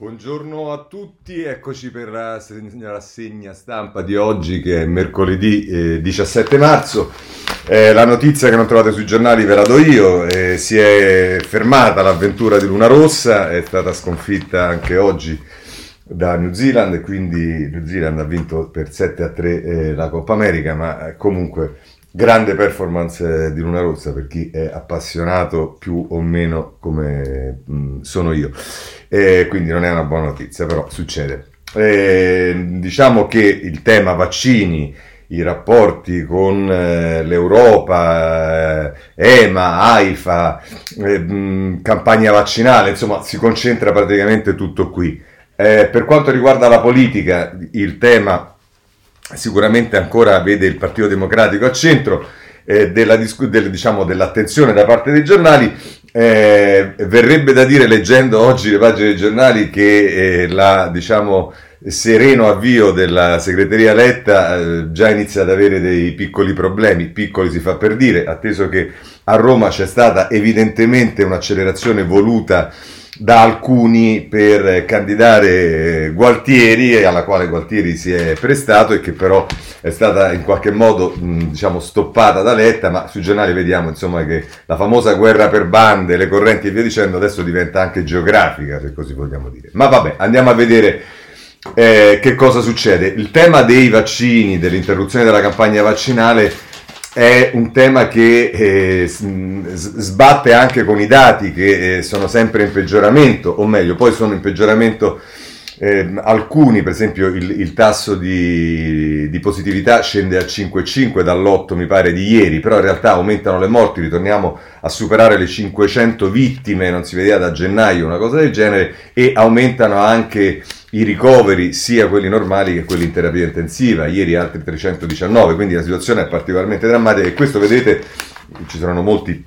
Buongiorno a tutti, eccoci per la rassegna stampa di oggi che è mercoledì eh, 17 marzo. Eh, la notizia che non trovate sui giornali ve la do io, eh, si è fermata l'avventura di Luna Rossa, è stata sconfitta anche oggi da New Zealand quindi New Zealand ha vinto per 7 a 3 eh, la Coppa America, ma eh, comunque grande performance eh, di Luna Rossa per chi è appassionato più o meno come mm, sono io. E quindi non è una buona notizia, però succede. E, diciamo che il tema vaccini, i rapporti con eh, l'Europa, eh, EMA, AIFA, eh, mh, campagna vaccinale, insomma si concentra praticamente tutto qui. Eh, per quanto riguarda la politica, il tema sicuramente ancora vede il Partito Democratico al centro eh, della, del, diciamo, dell'attenzione da parte dei giornali. Eh, verrebbe da dire, leggendo oggi le pagine dei giornali, che eh, la diciamo, sereno avvio della segreteria Letta eh, già inizia ad avere dei piccoli problemi, piccoli si fa per dire, atteso che a Roma c'è stata evidentemente un'accelerazione voluta da alcuni per candidare Gualtieri, alla quale Gualtieri si è prestato e che però è stata in qualche modo diciamo, stoppata da Letta, ma sui giornali vediamo insomma, che la famosa guerra per bande, le correnti e via dicendo adesso diventa anche geografica, se così vogliamo dire. Ma vabbè, andiamo a vedere eh, che cosa succede. Il tema dei vaccini, dell'interruzione della campagna vaccinale è un tema che eh, sbatte anche con i dati che eh, sono sempre in peggioramento, o meglio, poi sono in peggioramento eh, alcuni, per esempio il, il tasso di, di, positività scende a 5,5 dall'8 mi pare di ieri, però in realtà aumentano le morti, ritorniamo a superare le 500 vittime, non si vedeva da gennaio una cosa del genere, e aumentano anche i ricoveri sia quelli normali che quelli in terapia intensiva, ieri altri 319, quindi la situazione è particolarmente drammatica e questo vedete ci saranno molti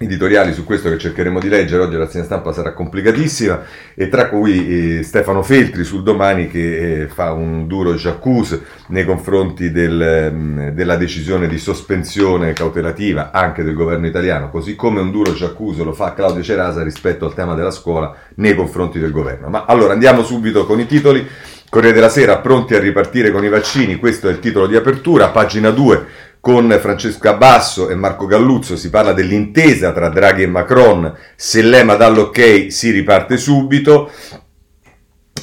editoriali su questo che cercheremo di leggere, oggi la rassegna stampa sarà complicatissima e tra cui eh, Stefano Feltri sul domani che eh, fa un duro j'accuse nei confronti del, mm, della decisione di sospensione cautelativa anche del governo italiano, così come un duro j'accuse lo fa Claudio Cerasa rispetto al tema della scuola nei confronti del governo. Ma allora andiamo subito con i titoli. Corriere della Sera, pronti a ripartire con i vaccini, questo è il titolo di apertura, pagina 2 con Francesco Abasso e Marco Galluzzo si parla dell'intesa tra Draghi e Macron, se l'EMA dà l'ok si riparte subito.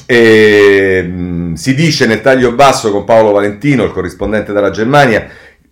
E, mm, si dice nel taglio basso con Paolo Valentino, il corrispondente della Germania,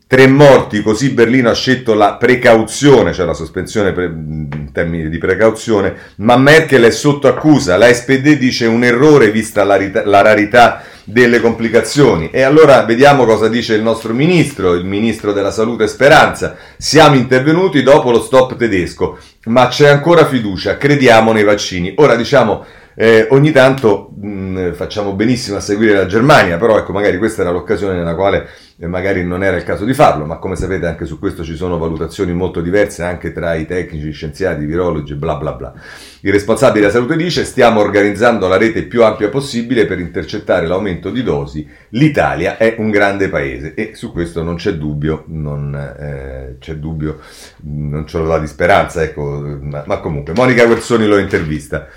Tre morti, così Berlino ha scelto la precauzione, cioè la sospensione pre- in termini di precauzione, ma Merkel è sotto accusa. La SPD dice un errore vista la, la rarità delle complicazioni. E allora vediamo cosa dice il nostro ministro, il ministro della salute Speranza. Siamo intervenuti dopo lo stop tedesco, ma c'è ancora fiducia, crediamo nei vaccini. Ora diciamo eh, ogni tanto mh, facciamo benissimo a seguire la Germania, però ecco, magari questa era l'occasione nella quale eh, magari non era il caso di farlo, ma come sapete anche su questo ci sono valutazioni molto diverse anche tra i tecnici, scienziati, i virologi, bla bla bla. Il responsabile della salute dice stiamo organizzando la rete più ampia possibile per intercettare l'aumento di dosi, l'Italia è un grande paese e su questo non c'è dubbio, non eh, c'è dubbio, non ce l'ho da di speranza, ecco, ma, ma comunque Monica Guerzoni lo intervista.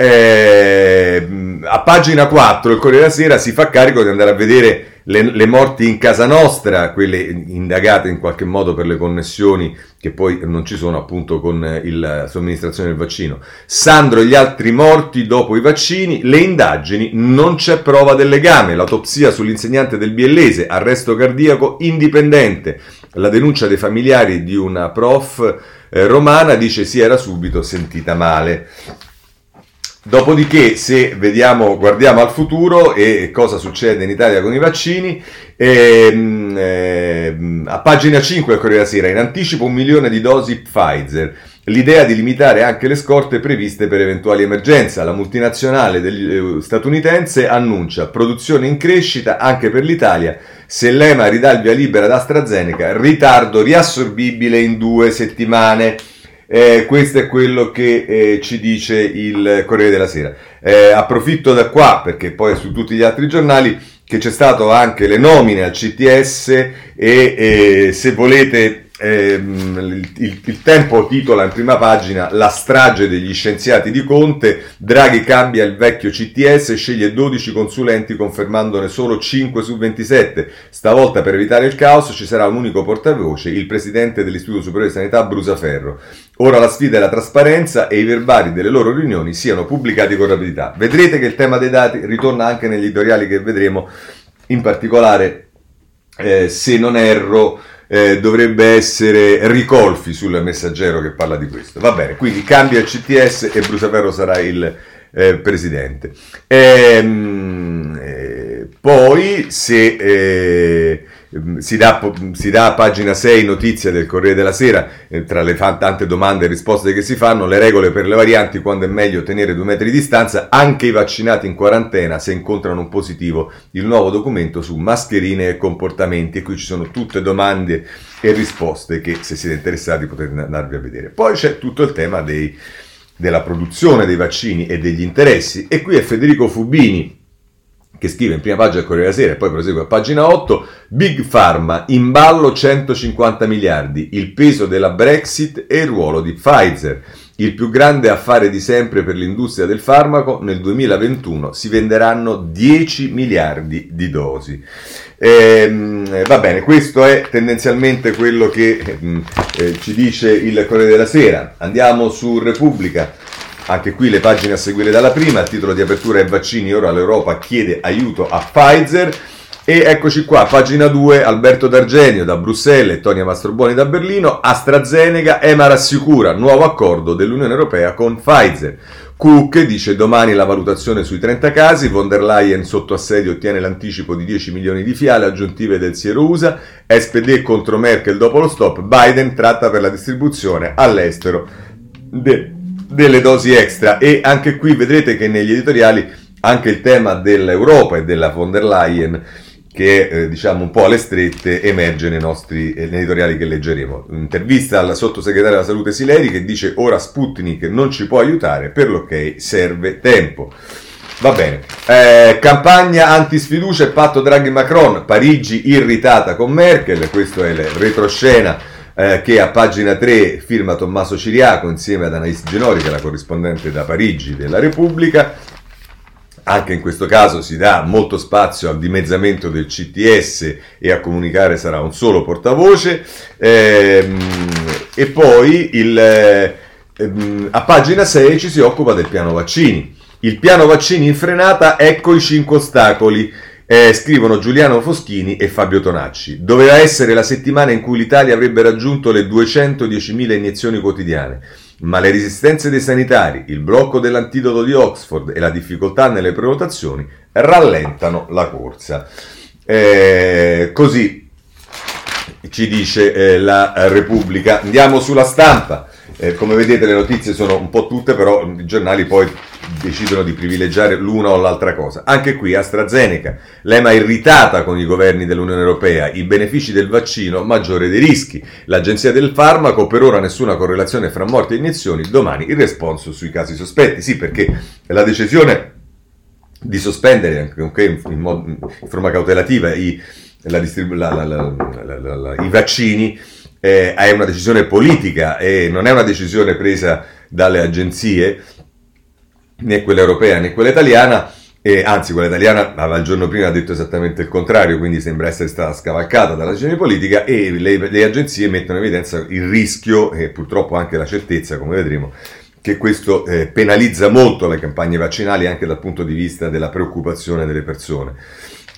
Eh, a pagina 4 il Corriere della Sera si fa carico di andare a vedere le, le, morti in casa nostra, quelle indagate in qualche modo per le connessioni che poi non ci sono appunto con la somministrazione del vaccino. Sandro e gli altri morti dopo i vaccini, le indagini, non c'è prova del legame, l'autopsia sull'insegnante del biellese, arresto cardiaco indipendente, la denuncia dei familiari di una prof eh, romana dice si era subito sentita male. Dopodiché, se vediamo, guardiamo al futuro e cosa succede in Italia con i vaccini, ehm, ehm, a pagina 5 del Corriere della Sera, in anticipo un milione di dosi Pfizer. L'idea di limitare anche le scorte previste per eventuali emergenze. La multinazionale eh, statunitense annuncia produzione in crescita anche per l'Italia. Se l'EMA ridà il via libera ad AstraZeneca, ritardo riassorbibile in due settimane. Eh, questo è quello che eh, ci dice il Corriere della Sera. Eh, approfitto da qua, perché poi su tutti gli altri giornali, che c'è stato anche le nomine al CTS e se volete ehm, il, il, il, tempo titola in prima pagina La strage degli scienziati di Conte, Draghi cambia il vecchio CTS e sceglie 12 consulenti confermandone solo 5 su 27. Stavolta per evitare il caos ci sarà un unico portavoce, il presidente dell'Istituto Superiore di Sanità Brusaferro. Ora la sfida è la trasparenza e i verbali delle loro riunioni siano pubblicati con rapidità. Vedrete che il tema dei dati ritorna anche negli editoriali che vedremo, in particolare, eh, se non erro, eh, dovrebbe essere Ricolfi sul messaggero che parla di questo. Va bene, quindi cambia il CTS e Brusaferro sarà il eh, presidente. Ehm, eh, poi se eh, si dà, si dà, a pagina 6 notizia del Corriere della Sera, eh, tra le tante domande e risposte che si fanno, le regole per le varianti, quando è meglio tenere due metri di distanza, anche i vaccinati in quarantena se incontrano un positivo, il nuovo documento su mascherine e comportamenti, e qui ci sono tutte domande e risposte che se siete interessati potete andarvi a vedere. Poi c'è tutto il tema dei, della produzione dei vaccini e degli interessi, e qui è Federico Fubini, che scrive in prima pagina del Corriere della Sera e poi prosegue a pagina 8, Big Pharma, in ballo 150 miliardi, il peso della Brexit e il ruolo di Pfizer. Il più grande affare di sempre per l'industria del farmaco, nel 2021 si venderanno 10 miliardi di dosi. Eh, va bene, questo è tendenzialmente quello che ehm, eh, ci dice il Corriere della Sera. Andiamo su Repubblica. Anche qui le pagine a seguire dalla prima, il titolo di apertura è vaccini, ora l'Europa chiede aiuto a Pfizer. E eccoci qua, pagina 2, Alberto D'Argenio da Bruxelles Tonia Mastrobuoni da Berlino, AstraZeneca, EMA rassicura, nuovo accordo dell'Unione Europea con Pfizer. Cook dice domani la valutazione sui 30 casi, von der Leyen sotto assedio ottiene l'anticipo di 10 milioni di fiale aggiuntive del siero USA, SPD contro Merkel dopo lo stop, Biden tratta per la distribuzione all'estero. De- delle dosi extra e anche qui vedrete che negli editoriali anche il tema dell'Europa e della von der Leyen che eh, diciamo un po' alle strette emerge nei nostri eh, editoriali che leggeremo. Intervista al sottosegretario della salute Sileri che dice ora Sputnik non ci può aiutare, per l'ok serve tempo. Va bene, eh, campagna anti-sfiducia e patto Draghi-Macron, Parigi irritata con Merkel, questo è il retroscena eh, che a pagina 3 firma Tommaso Ciriaco insieme ad Anais Genori, che è la corrispondente da Parigi della Repubblica. Anche in questo caso si dà molto spazio al dimezzamento del CTS e a comunicare sarà un solo portavoce. Ehm, e poi il, ehm, a pagina 6 ci si occupa del piano vaccini. Il piano vaccini in frenata, ecco i 5 ostacoli. Eh, scrivono Giuliano Foschini e Fabio Tonacci. Doveva essere la settimana in cui l'Italia avrebbe raggiunto le 210.000 iniezioni quotidiane, ma le resistenze dei sanitari, il blocco dell'antidoto di Oxford e la difficoltà nelle prenotazioni rallentano la corsa. Eh, così ci dice eh, la Repubblica. Andiamo sulla stampa. Eh, come vedete le notizie sono un po' tutte, però i giornali poi decidono di privilegiare l'una o l'altra cosa. Anche qui AstraZeneca, l'EMA irritata con i governi dell'Unione Europea, i benefici del vaccino, maggiore dei rischi. L'Agenzia del Farmaco, per ora nessuna correlazione fra morti e iniezioni, domani il responso sui casi sospetti. Sì, perché la decisione di sospendere, anche in, in, in forma cautelativa, i, la distribu- la, la, i vaccini eh, è una decisione politica e non è una decisione presa dalle agenzie, né quella europea né quella italiana, e anzi quella italiana aveva il giorno prima detto esattamente il contrario, quindi sembra essere stata scavalcata dalla decisione politica e le, le agenzie mettono in evidenza il rischio e purtroppo anche la certezza, come vedremo, che questo eh, penalizza molto le campagne vaccinali anche dal punto di vista della preoccupazione delle persone.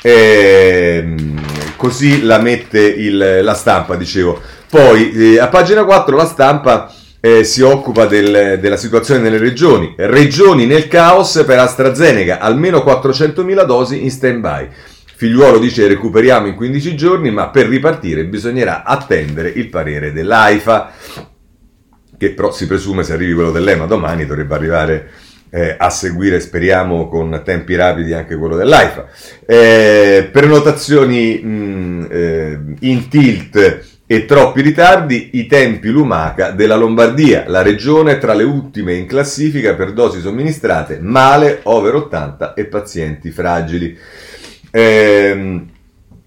E, ehm, così la mette il, la stampa, dicevo. Poi eh, a pagina 4 la stampa eh, si occupa del, della situazione nelle regioni. Regioni nel caos per AstraZeneca, almeno 400.000 dosi in stand-by. Figliuolo dice recuperiamo in 15 giorni, ma per ripartire bisognerà attendere il parere dell'AIFA, che però si presume se arrivi quello dell'EMA domani dovrebbe arrivare eh, a seguire, speriamo, con tempi rapidi anche quello dell'AIFA. Eh, prenotazioni mh, eh, in tilt e troppi ritardi, i tempi lumaca della Lombardia, la regione tra le ultime in classifica per dosi somministrate, male, over 80 e pazienti fragili. Ehm,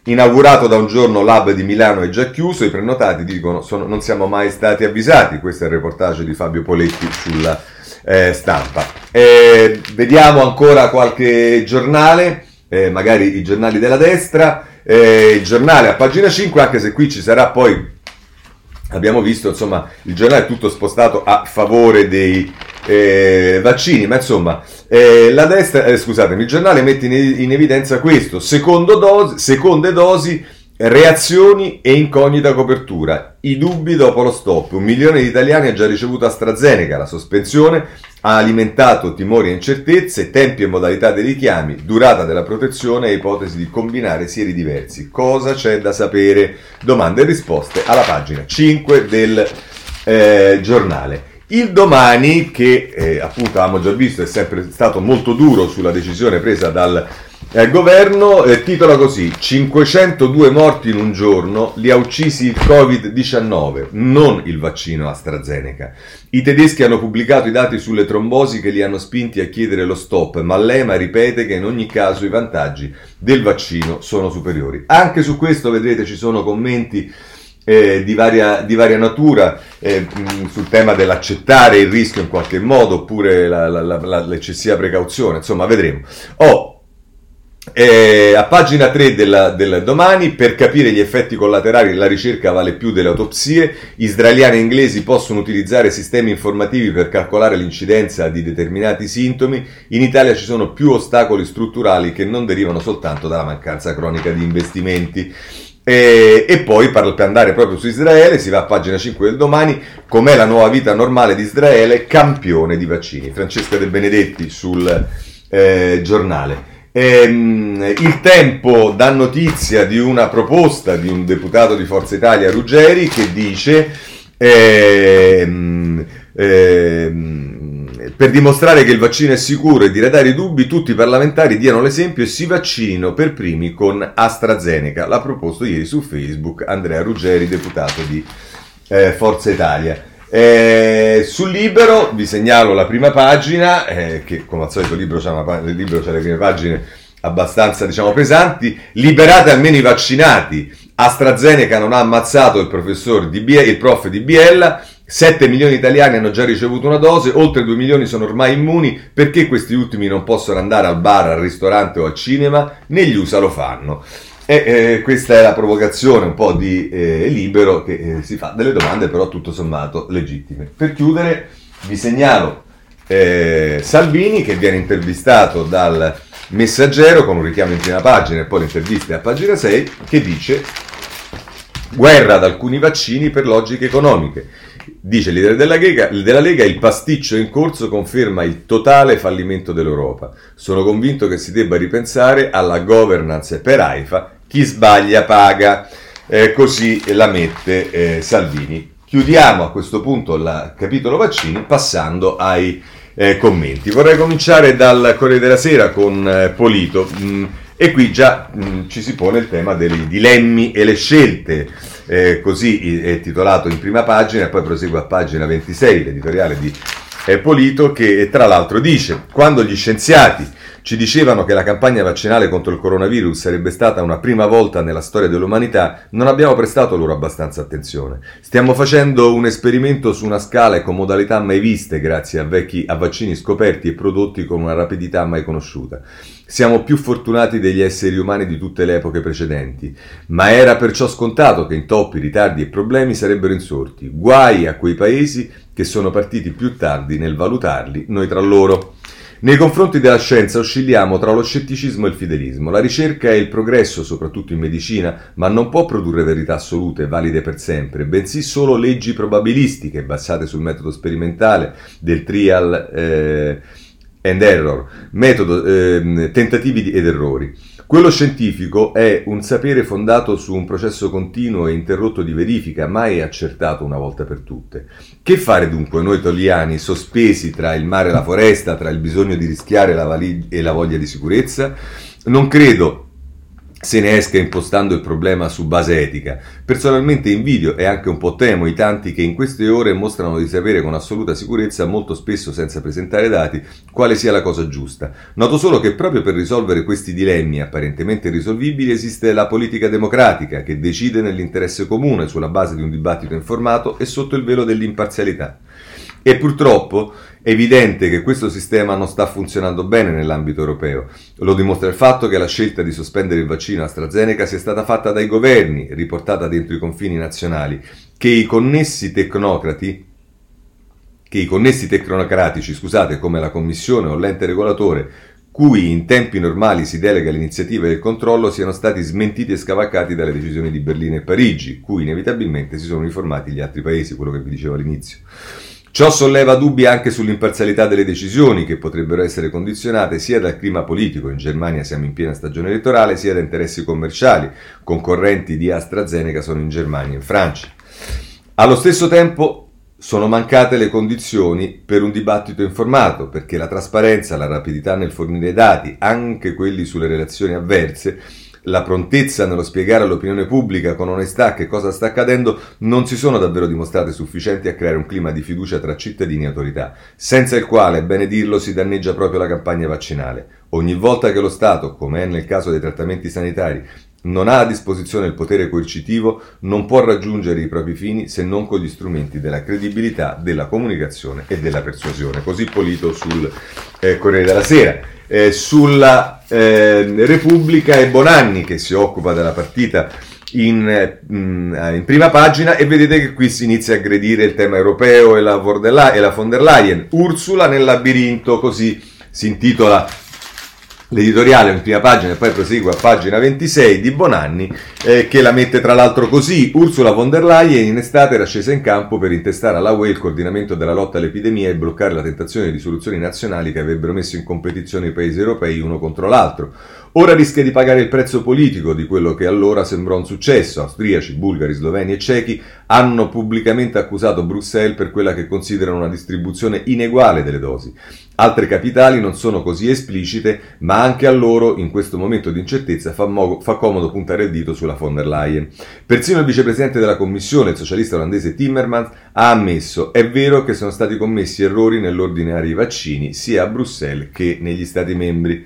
Inaugurato da un giorno l'hub di Milano è già chiuso, i prenotati dicono sono, non siamo mai stati avvisati, questo è il reportage di Fabio Poletti sulla eh, stampa. Eh, vediamo ancora qualche giornale, eh, magari i giornali della destra, eh, il giornale a pagina 5, anche se qui ci sarà poi, abbiamo visto, insomma, il giornale è tutto spostato a favore dei eh, vaccini, ma insomma, eh, la destra, eh, scusatemi, il giornale mette in, in evidenza questo, dosi, seconde dosi, reazioni e incognita copertura, i dubbi dopo lo stop, un milione di italiani ha già ricevuto AstraZeneca, la sospensione ha alimentato timori e incertezze, tempi e modalità dei richiami, durata della protezione e ipotesi di combinare sieri diversi. Cosa c'è da sapere? Domande e risposte alla pagina 5 del eh, giornale. Il domani, che eh, appunto abbiamo già visto è sempre stato molto duro sulla decisione presa dal eh, governo, eh, titola così: 502 morti in un giorno, li ha uccisi il Covid-19, non il vaccino AstraZeneca. I tedeschi hanno pubblicato i dati sulle trombosi che li hanno spinti a chiedere lo stop, ma l'EMA ripete che in ogni caso i vantaggi del vaccino sono superiori. Anche su questo vedrete ci sono commenti eh, di, varia, di, varia, natura eh, sul tema dell'accettare il rischio in qualche modo oppure la, la, la, l'eccessiva precauzione, insomma vedremo. Oh, eh, a pagina 3 della, del domani, per capire gli effetti collaterali la ricerca vale più delle autopsie, israeliani e inglesi possono utilizzare sistemi informativi per calcolare l'incidenza di determinati sintomi, in Italia ci sono più ostacoli strutturali che non derivano soltanto dalla mancanza cronica di investimenti. E, e, poi per, andare proprio su Israele si va a pagina 5 del domani, com'è la nuova vita normale di Israele, campione di vaccini. Francesca De Benedetti sul eh, giornale. Ehm, il tempo dà notizia di una proposta di un deputato di Forza Italia, Ruggeri, che dice ehm, ehm, per dimostrare che il vaccino è sicuro e diradare i dubbi, tutti i parlamentari diano l'esempio e si vaccinino per primi con AstraZeneca. L'ha proposto ieri su Facebook Andrea Ruggeri, deputato di eh, Forza Italia. Eh, sul libro vi segnalo la prima pagina, eh, che come al solito il libro c'ha le prime pagine abbastanza diciamo pesanti. Liberate almeno i vaccinati. AstraZeneca non ha ammazzato il professor di Biella, il prof di Biella 7 milioni di italiani hanno già ricevuto una dose, oltre 2 milioni sono ormai immuni, perché questi ultimi non possono andare al bar, al ristorante o al cinema? Negli USA lo fanno. E eh, questa è la provocazione un po' di eh, libero che eh, si fa delle domande però tutto sommato legittime. Per chiudere vi segnalo eh, Salvini che viene intervistato dal messaggero con un richiamo in prima pagina e poi l'intervista a pagina 6 che dice guerra ad alcuni vaccini per logiche economiche. Dice il leader della Lega, della Lega, il pasticcio in corso conferma il totale fallimento dell'Europa. Sono convinto che si debba ripensare alla governance per AIFA, chi sbaglia paga. Eh, così la mette eh, Salvini. Chiudiamo a questo punto il capitolo vaccini passando ai eh, commenti. Vorrei cominciare dal Corriere della Sera con eh, Polito. Mm, e qui già mh, ci si pone il tema dei dilemmi e le scelte, eh, così è titolato in prima pagina poi prosegue a pagina 26 l'editoriale di eh, Polito che tra l'altro dice quando gli scienziati ci dicevano che la campagna vaccinale contro il coronavirus sarebbe stata una prima volta nella storia dell'umanità, non abbiamo prestato loro abbastanza attenzione. Stiamo facendo un esperimento su una scala e con modalità mai viste grazie a, vecchi, a vaccini scoperti e prodotti con una rapidità mai conosciuta. Siamo più fortunati degli esseri umani di tutte le epoche precedenti, ma era perciò scontato che intoppi, ritardi e problemi sarebbero insorti. Guai a quei paesi che sono partiti più tardi nel valutarli noi tra loro. Nei confronti della scienza oscilliamo tra lo scetticismo e il fidelismo. La ricerca e il progresso, soprattutto in medicina, ma non può produrre verità assolute, valide per sempre, bensì solo leggi probabilistiche basate sul metodo sperimentale del trial eh, and error, metodo, eh, tentativi ed errori. Quello scientifico è un sapere fondato su un processo continuo e interrotto di verifica, mai accertato una volta per tutte. Che fare dunque noi italiani sospesi tra il mare e la foresta, tra il bisogno di rischiare la vali- e la voglia di sicurezza? Non credo se ne esca impostando il problema su base etica. Personalmente invidio e anche un po' temo i tanti che in queste ore mostrano di sapere con assoluta sicurezza, molto spesso senza presentare dati, quale sia la cosa giusta. Noto solo che proprio per risolvere questi dilemmi apparentemente irrisolvibili esiste la politica democratica che decide nell'interesse comune sulla base di un dibattito informato e sotto il velo dell'imparzialità. E purtroppo è evidente che questo sistema non sta funzionando bene nell'ambito europeo. Lo dimostra il fatto che la scelta di sospendere il vaccino AstraZeneca sia stata fatta dai governi, riportata dentro i confini nazionali, che i connessi tecnocrati che i connessi tecnocratici, scusate, come la Commissione o l'ente regolatore, cui in tempi normali si delega l'iniziativa e il controllo, siano stati smentiti e scavaccati dalle decisioni di Berlino e Parigi, cui inevitabilmente si sono uniformati gli altri paesi, quello che vi dicevo all'inizio. Ciò solleva dubbi anche sull'imparzialità delle decisioni, che potrebbero essere condizionate sia dal clima politico, in Germania siamo in piena stagione elettorale, sia da interessi commerciali. Concorrenti di AstraZeneca sono in Germania e in Francia. Allo stesso tempo sono mancate le condizioni per un dibattito informato, perché la trasparenza, la rapidità nel fornire dati, anche quelli sulle relazioni avverse, la prontezza nello spiegare all'opinione pubblica con onestà che cosa sta accadendo non si sono davvero dimostrate sufficienti a creare un clima di fiducia tra cittadini e autorità, senza il quale, bene dirlo, si danneggia proprio la campagna vaccinale. Ogni volta che lo Stato, come è nel caso dei trattamenti sanitari, non ha a disposizione il potere coercitivo, non può raggiungere i propri fini se non con gli strumenti della credibilità, della comunicazione e della persuasione. Così Polito sul eh, Corriere della Sera. Eh, sulla eh, Repubblica e Bonanni che si occupa della partita in, mm, in, prima pagina e vedete che qui si inizia a aggredire il tema europeo e la, e la von der Leyen. Ursula nel labirinto, così si intitola l'editoriale in prima pagina e poi prosegue a pagina 26 di Bonanni eh, che la mette tra l'altro così. Ursula von der Leyen in estate era scesa in campo per intestare alla UE il coordinamento della lotta all'epidemia e bloccare la tentazione di soluzioni nazionali che avrebbero messo in competizione i paesi europei uno contro l'altro Ora rischia di pagare il prezzo politico di quello che allora sembrò un successo. Austriaci, bulgari, sloveni e cechi hanno pubblicamente accusato Bruxelles per quella che considerano una distribuzione ineguale delle dosi. Altre capitali non sono così esplicite, ma anche a loro, in questo momento di incertezza, fa, mo- fa comodo puntare il dito sulla von der Leyen. Persino il vicepresidente della Commissione, il socialista olandese Timmermans, ha ammesso: è vero che sono stati commessi errori nell'ordinare i vaccini, sia a Bruxelles che negli Stati membri.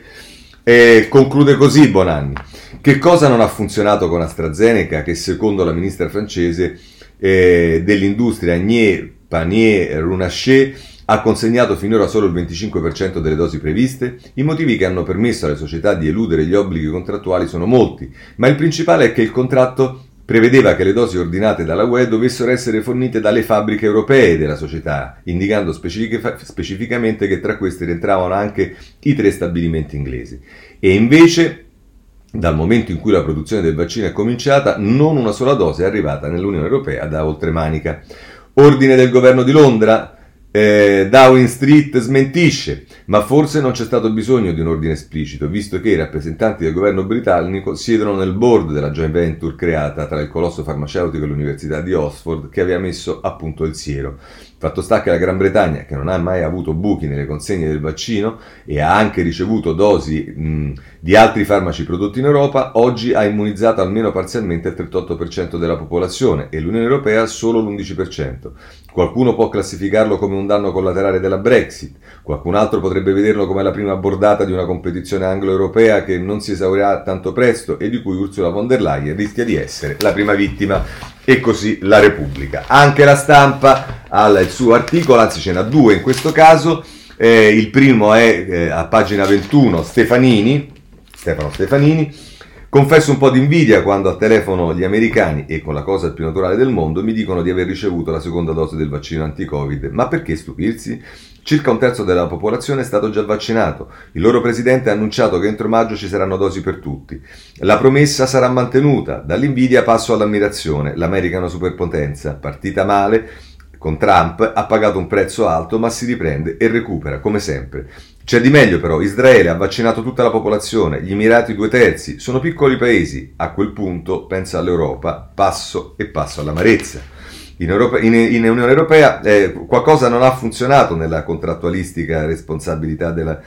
E conclude così Bonanni. Che cosa non ha funzionato con AstraZeneca che secondo la ministra francese eh, dell'industria Agnès Pannier-Runacher ha consegnato finora solo il 25% delle dosi previste? I motivi che hanno permesso alle società di eludere gli obblighi contrattuali sono molti, ma il principale è che il contratto prevedeva che le dosi ordinate dalla UE dovessero essere fornite dalle fabbriche europee della società, indicando specific- specificamente che tra queste rientravano anche i tre stabilimenti inglesi. E invece, dal momento in cui la produzione del vaccino è cominciata, non una sola dose è arrivata nell'Unione Europea da oltremanica. Ordine del governo di Londra, eh, Downing Street smentisce, ma forse non c'è stato bisogno di un ordine esplicito, visto che i rappresentanti del governo britannico siedono nel board della joint venture creata tra il colosso farmaceutico e l'Università di Oxford che aveva messo a punto il siero. Fatto sta che la Gran Bretagna, che non ha mai avuto buchi nelle consegne del vaccino e ha anche ricevuto dosi mh, di altri farmaci prodotti in Europa, oggi ha immunizzato almeno parzialmente il 38% della popolazione e l'Unione Europea solo l'11%. Qualcuno può classificarlo come un danno collaterale della Brexit, qualcun altro potrebbe vederlo come la prima bordata di una competizione anglo-europea che non si esaurirà tanto presto e di cui Ursula von der Leyen rischia di essere la prima vittima e così la Repubblica. Anche la stampa ha il suo articolo, anzi ce n'ha due in questo caso. Eh, il primo è eh, a pagina 21 Stefanini, Stefano Stefanini. Confesso un po' di invidia quando al telefono gli americani, e con la cosa più naturale del mondo, mi dicono di aver ricevuto la seconda dose del vaccino anti-Covid. Ma perché stupirsi? Circa un terzo della popolazione è stato già vaccinato. Il loro presidente ha annunciato che entro maggio ci saranno dosi per tutti. La promessa sarà mantenuta. Dall'invidia passo all'ammirazione. L'America è una superpotenza. Partita male, con Trump ha pagato un prezzo alto ma si riprende e recupera come sempre. C'è di meglio però, Israele ha vaccinato tutta la popolazione, gli Emirati due terzi, sono piccoli paesi, a quel punto pensa all'Europa, passo e passo all'amarezza in, Europa, in, in Unione Europea eh, qualcosa non ha funzionato nella contrattualistica responsabilità della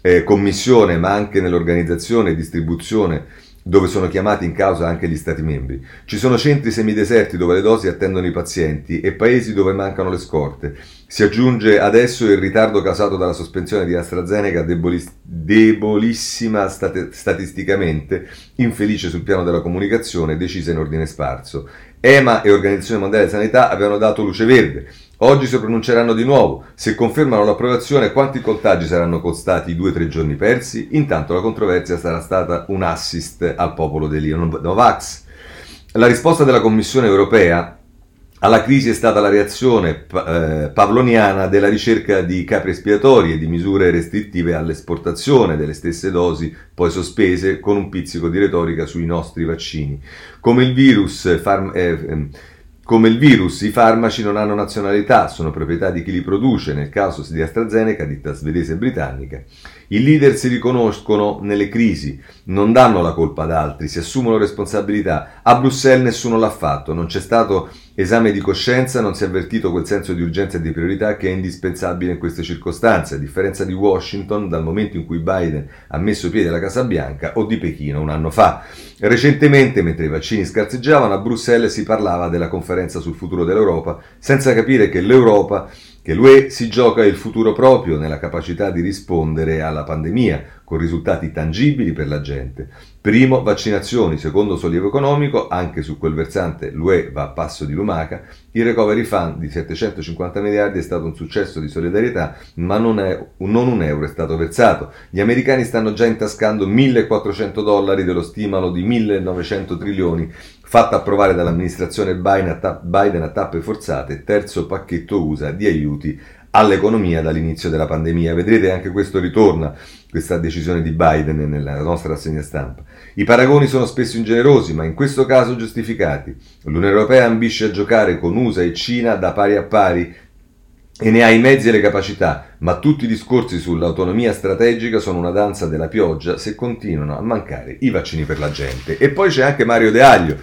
eh, Commissione, ma anche nell'organizzazione e distribuzione dove sono chiamati in causa anche gli Stati membri. Ci sono centri semideserti dove le dosi attendono i pazienti e paesi dove mancano le scorte. Si aggiunge adesso il ritardo causato dalla sospensione di AstraZeneca, debolis- debolissima stat- statisticamente, infelice sul piano della comunicazione, decisa in ordine sparso. EMA e Organizzazione Mondiale della Sanità avevano dato luce verde. Oggi si pronunceranno di nuovo. Se confermano l'approvazione, quanti contagi saranno costati i due o tre giorni persi? Intanto la controversia sarà stata un assist al popolo degli Novax. La risposta della Commissione europea alla crisi è stata la reazione eh, pavloniana della ricerca di capri espiatori e di misure restrittive all'esportazione delle stesse dosi, poi sospese, con un pizzico di retorica sui nostri vaccini. Come il virus farm- eh, ehm, come il virus, i farmaci non hanno nazionalità, sono proprietà di chi li produce, nel caso di AstraZeneca, ditta svedese e britannica. I leader si riconoscono nelle crisi, non danno la colpa ad altri, si assumono responsabilità. A Bruxelles nessuno l'ha fatto, non c'è stato esame di coscienza, non si è avvertito quel senso di urgenza e di priorità che è indispensabile in queste circostanze, a differenza di Washington dal momento in cui Biden ha messo piede alla Casa Bianca o di Pechino un anno fa. Recentemente, mentre i vaccini scarseggiavano, a Bruxelles si parlava della conferenza sul futuro dell'Europa, senza capire che l'Europa che l'UE si gioca il futuro proprio nella capacità di rispondere alla pandemia con risultati tangibili per la gente. Primo, vaccinazioni, secondo sollievo economico, anche su quel versante l'UE va a passo di lumaca, il recovery fund di 750 miliardi è stato un successo di solidarietà, ma non, è, non un euro è stato versato. Gli americani stanno già intascando 1400 dollari dello stimolo di 1900 trilioni fatta approvare dall'amministrazione Biden a tappe forzate, terzo pacchetto USA di aiuti all'economia dall'inizio della pandemia. Vedrete anche questo ritorna, questa decisione di Biden nella nostra rassegna stampa. I paragoni sono spesso ingenerosi, ma in questo caso giustificati. L'Unione Europea ambisce a giocare con USA e Cina da pari a pari e ne ha i mezzi e le capacità, ma tutti i discorsi sull'autonomia strategica sono una danza della pioggia se continuano a mancare i vaccini per la gente. E poi c'è anche Mario De Aglio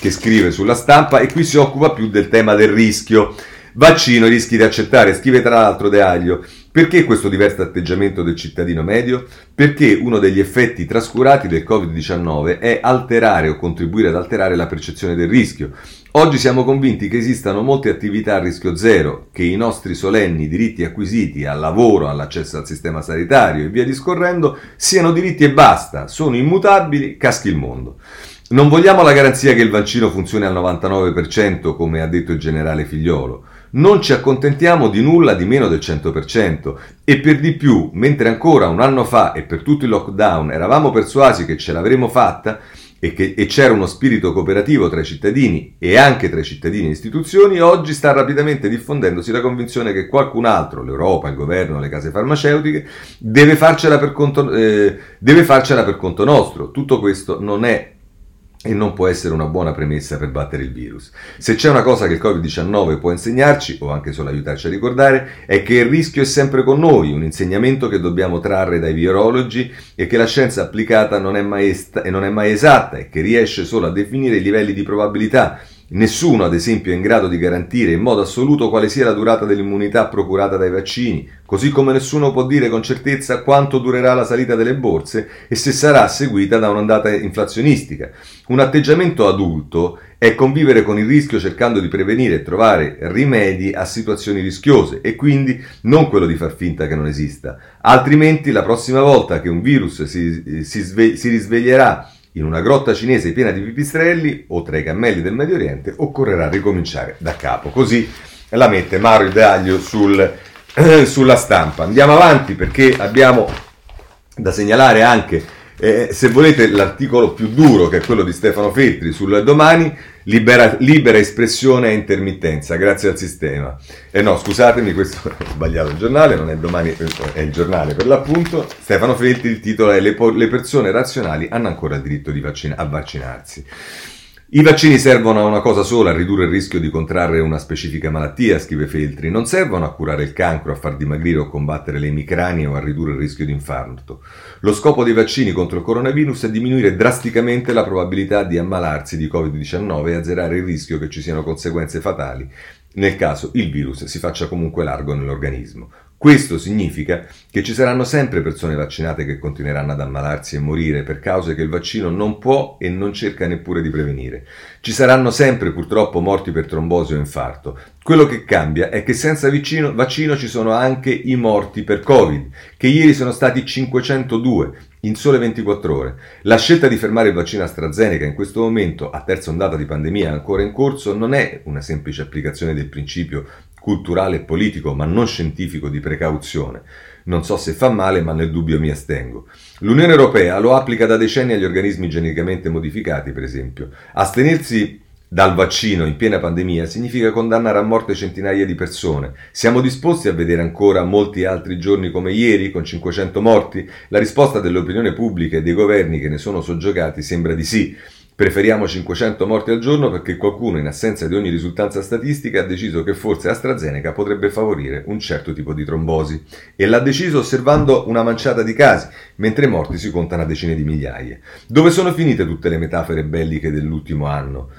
che scrive sulla stampa e qui si occupa più del tema del rischio. Vaccino rischi di accettare, scrive tra l'altro De Aglio. Perché questo diverso atteggiamento del cittadino medio? Perché uno degli effetti trascurati del Covid-19 è alterare o contribuire ad alterare la percezione del rischio. Oggi siamo convinti che esistano molte attività a rischio zero, che i nostri solenni diritti acquisiti al lavoro, all'accesso al sistema sanitario e via discorrendo siano diritti e basta, sono immutabili, caschi il mondo. Non vogliamo la garanzia che il vaccino funzioni al 99% come ha detto il generale Figliolo. Non ci accontentiamo di nulla di meno del 100% e per di più, mentre ancora un anno fa e per tutto il lockdown eravamo persuasi che ce l'avremmo fatta e, che, e c'era uno spirito cooperativo tra i cittadini e anche tra i cittadini e istituzioni, oggi sta rapidamente diffondendosi la convinzione che qualcun altro, l'Europa, il governo, le case farmaceutiche, deve farcela per conto, eh, deve farcela per conto nostro. Tutto questo non è e non può essere una buona premessa per battere il virus. Se c'è una cosa che il Covid-19 può insegnarci, o anche solo aiutarci a ricordare, è che il rischio è sempre con noi, un insegnamento che dobbiamo trarre dai virologi e che la scienza applicata non è mai, est- non è mai esatta e che riesce solo a definire i livelli di probabilità Nessuno, ad esempio, è in grado di garantire in modo assoluto quale sia la durata dell'immunità procurata dai vaccini, così come nessuno può dire con certezza quanto durerà la salita delle borse e se sarà seguita da un'ondata inflazionistica. Un atteggiamento adulto è convivere con il rischio cercando di prevenire e trovare rimedi a situazioni rischiose e quindi non quello di far finta che non esista. Altrimenti la prossima volta che un virus si, si, sve- si risveglierà in una grotta cinese piena di pipistrelli o tra i cammelli del Medio Oriente occorrerà ricominciare da capo. Così la mette Mario Daglio sul, sulla stampa. Andiamo avanti perché abbiamo da segnalare anche eh, se volete l'articolo più duro che è quello di Stefano Feltri sul domani, libera, libera espressione e intermittenza, grazie al sistema. Eh no, scusatemi, questo è sbagliato il giornale, non è domani, è il giornale per l'appunto. Stefano Feltri, il titolo è Le, le persone razionali hanno ancora il diritto di vaccina, a vaccinarsi. I vaccini servono a una cosa sola, a ridurre il rischio di contrarre una specifica malattia, scrive Feltri. Non servono a curare il cancro, a far dimagrire o combattere le emicranie o a ridurre il rischio di infarto. Lo scopo dei vaccini contro il coronavirus è diminuire drasticamente la probabilità di ammalarsi di Covid-19 e azzerare il rischio che ci siano conseguenze fatali nel caso il virus si faccia comunque largo nell'organismo. Questo significa che ci saranno sempre persone vaccinate che continueranno ad ammalarsi e morire per cause che il vaccino non può e non cerca neppure di prevenire. Ci saranno sempre purtroppo morti per trombosi o infarto. Quello che cambia è che senza vaccino, vaccino ci sono anche i morti per Covid, che ieri sono stati 502 in sole 24 ore. La scelta di fermare il vaccino AstraZeneca in questo momento, a terza ondata di pandemia ancora in corso, non è una semplice applicazione del principio culturale e politico, ma non scientifico di precauzione. Non so se fa male, ma nel dubbio mi astengo. L'Unione Europea lo applica da decenni agli organismi geneticamente modificati, per esempio. Astenersi dal vaccino in piena pandemia significa condannare a morte centinaia di persone. Siamo disposti a vedere ancora molti altri giorni come ieri, con 500 morti? La risposta dell'opinione pubblica e dei governi che ne sono soggiogati sembra di sì. Preferiamo 500 morti al giorno perché qualcuno, in assenza di ogni risultanza statistica, ha deciso che forse AstraZeneca potrebbe favorire un certo tipo di trombosi. E l'ha deciso osservando una manciata di casi, mentre i morti si contano a decine di migliaia. Dove sono finite tutte le metafore belliche dell'ultimo anno?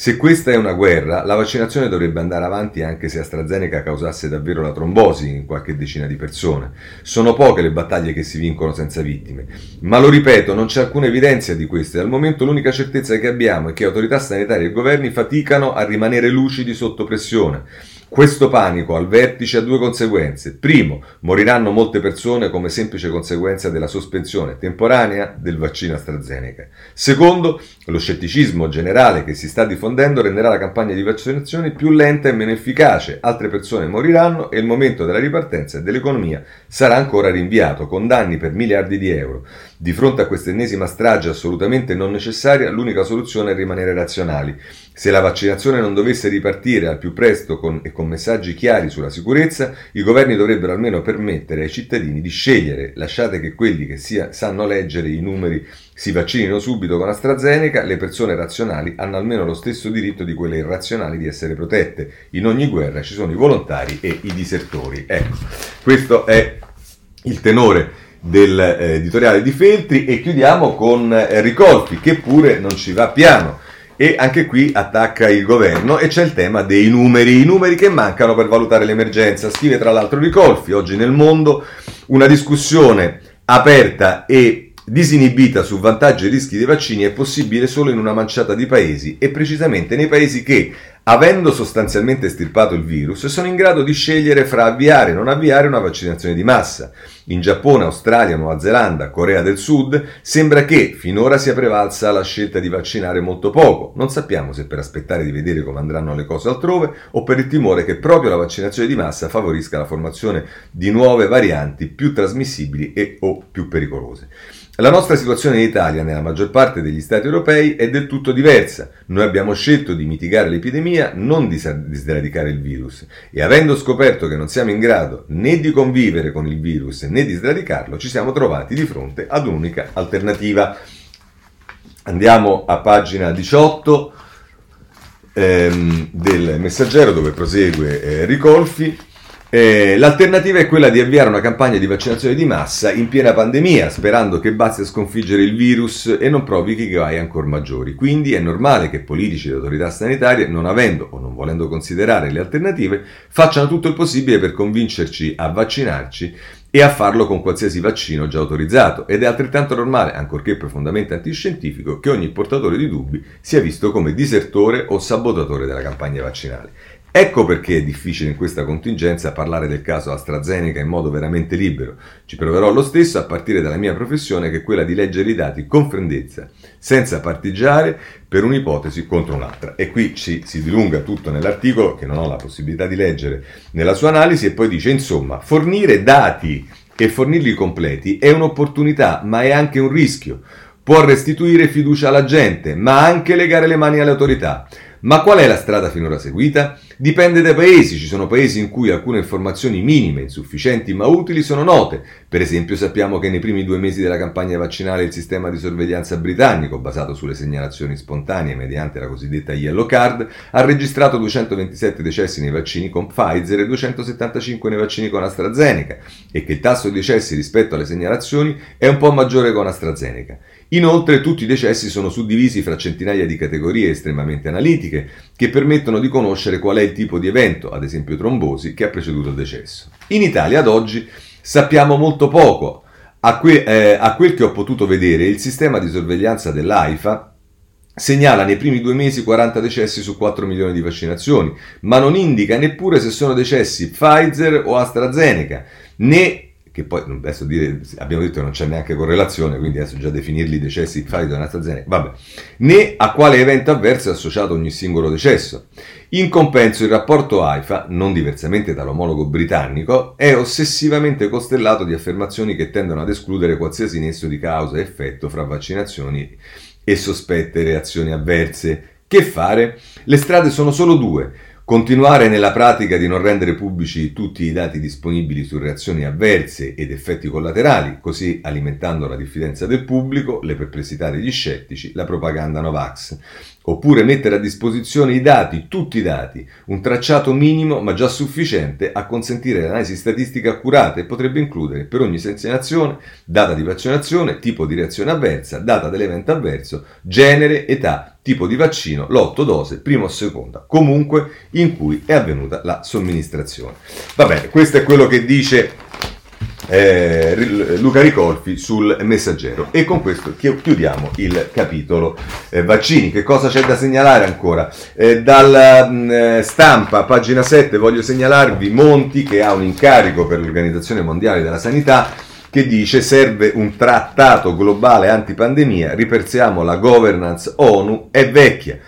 Se questa è una guerra, la vaccinazione dovrebbe andare avanti anche se AstraZeneca causasse davvero la trombosi in qualche decina di persone. Sono poche le battaglie che si vincono senza vittime. Ma lo ripeto, non c'è alcuna evidenza di questo e al momento l'unica certezza che abbiamo è che autorità sanitarie e governi faticano a rimanere lucidi sotto pressione. Questo panico al vertice ha due conseguenze. Primo, moriranno molte persone come semplice conseguenza della sospensione temporanea del vaccino AstraZeneca. Secondo, lo scetticismo generale che si sta diffondendo renderà la campagna di vaccinazione più lenta e meno efficace. Altre persone moriranno e il momento della ripartenza dell'economia sarà ancora rinviato, con danni per miliardi di euro. Di fronte a questa ennesima strage assolutamente non necessaria, l'unica soluzione è rimanere razionali. Se la vaccinazione non dovesse ripartire al più presto con, e con messaggi chiari sulla sicurezza, i governi dovrebbero almeno permettere ai cittadini di scegliere. Lasciate che quelli che sia, sanno leggere i numeri si vaccinino subito con AstraZeneca, le persone razionali hanno almeno lo stesso diritto di quelle irrazionali di essere protette. In ogni guerra ci sono i volontari e i disertori. Ecco, questo è il tenore dell'editoriale di Feltri e chiudiamo con eh, Ricolfi che pure non ci va piano e anche qui attacca il governo e c'è il tema dei numeri, i numeri che mancano per valutare l'emergenza. Scrive tra l'altro Ricolfi, oggi nel mondo, una discussione aperta e disinibita su vantaggi e rischi dei vaccini è possibile solo in una manciata di paesi e precisamente nei paesi che avendo sostanzialmente estirpato il virus, sono in grado di scegliere fra avviare o non avviare una vaccinazione di massa. In Giappone, Australia, Nuova Zelanda, Corea del Sud sembra che finora sia prevalsa la scelta di vaccinare molto poco. Non sappiamo se per aspettare di vedere come andranno le cose altrove o per il timore che proprio la vaccinazione di massa favorisca la formazione di nuove varianti più trasmissibili e o più pericolose. La nostra situazione in Italia, nella maggior parte degli Stati europei, è del tutto diversa. Noi abbiamo scelto di mitigare l'epidemia, non di, di sradicare il virus. E avendo scoperto che non siamo in grado né di convivere con il virus né di sradicarlo, ci siamo trovati di fronte ad un'unica alternativa. Andiamo a pagina 18 ehm, del messaggero dove prosegue eh, Ricolfi. Eh, l'alternativa è quella di avviare una campagna di vaccinazione di massa in piena pandemia, sperando che basti a sconfiggere il virus e non provochi guai ancora maggiori. Quindi è normale che politici e autorità sanitarie, non avendo o non volendo considerare le alternative, facciano tutto il possibile per convincerci a vaccinarci e a farlo con qualsiasi vaccino già autorizzato. Ed è altrettanto normale, ancorché profondamente antiscientifico, che ogni portatore di dubbi sia visto come disertore o sabotatore della campagna vaccinale. Ecco perché è difficile in questa contingenza parlare del caso AstraZeneca in modo veramente libero. Ci proverò lo stesso a partire dalla mia professione che è quella di leggere i dati con freddezza, senza partigiare per un'ipotesi contro un'altra. E qui ci, si dilunga tutto nell'articolo, che non ho la possibilità di leggere nella sua analisi, e poi dice, insomma, fornire dati e fornirli completi è un'opportunità, ma è anche un rischio. Può restituire fiducia alla gente, ma anche legare le mani alle autorità. Ma qual è la strada finora seguita? Dipende dai paesi, ci sono paesi in cui alcune informazioni minime, insufficienti ma utili sono note. Per esempio sappiamo che nei primi due mesi della campagna vaccinale il sistema di sorveglianza britannico, basato sulle segnalazioni spontanee mediante la cosiddetta Yellow Card, ha registrato 227 decessi nei vaccini con Pfizer e 275 nei vaccini con AstraZeneca e che il tasso di decessi rispetto alle segnalazioni è un po' maggiore con AstraZeneca. Inoltre tutti i decessi sono suddivisi fra centinaia di categorie estremamente analitiche che permettono di conoscere qual è il tipo di evento, ad esempio trombosi, che ha preceduto il decesso. In Italia ad oggi sappiamo molto poco. A, que- eh, a quel che ho potuto vedere, il sistema di sorveglianza dell'AIFA segnala nei primi due mesi 40 decessi su 4 milioni di vaccinazioni, ma non indica neppure se sono decessi Pfizer o AstraZeneca, né che poi adesso dire, abbiamo detto che non c'è neanche correlazione, quindi adesso già definirli decessi Pfizer e AstraZeneca, vabbè, né a quale evento avverso è associato ogni singolo decesso. In compenso il rapporto AIFA, non diversamente dall'omologo britannico, è ossessivamente costellato di affermazioni che tendono ad escludere qualsiasi nesso di causa e effetto fra vaccinazioni e sospette reazioni avverse. Che fare? Le strade sono solo due Continuare nella pratica di non rendere pubblici tutti i dati disponibili su reazioni avverse ed effetti collaterali, così alimentando la diffidenza del pubblico, le perplessità degli scettici, la propaganda Novax. Oppure mettere a disposizione i dati, tutti i dati, un tracciato minimo ma già sufficiente a consentire l'analisi statistica accurata e potrebbe includere per ogni segnalazione data di vaccinazione, tipo di reazione avversa, data dell'evento avverso, genere, età, tipo di vaccino, lotto, dose, prima o seconda, comunque in cui è avvenuta la somministrazione. Va bene, questo è quello che dice eh, Luca Ricolfi sul messaggero. E con questo chiudiamo il capitolo eh, vaccini. Che cosa c'è da segnalare ancora? Eh, dalla mh, mm, eh, stampa, pagina 7, voglio segnalarvi Monti che ha un incarico per l'Organizzazione Mondiale della Sanità che dice serve un trattato globale antipandemia, ripersiamo la governance ONU, è vecchia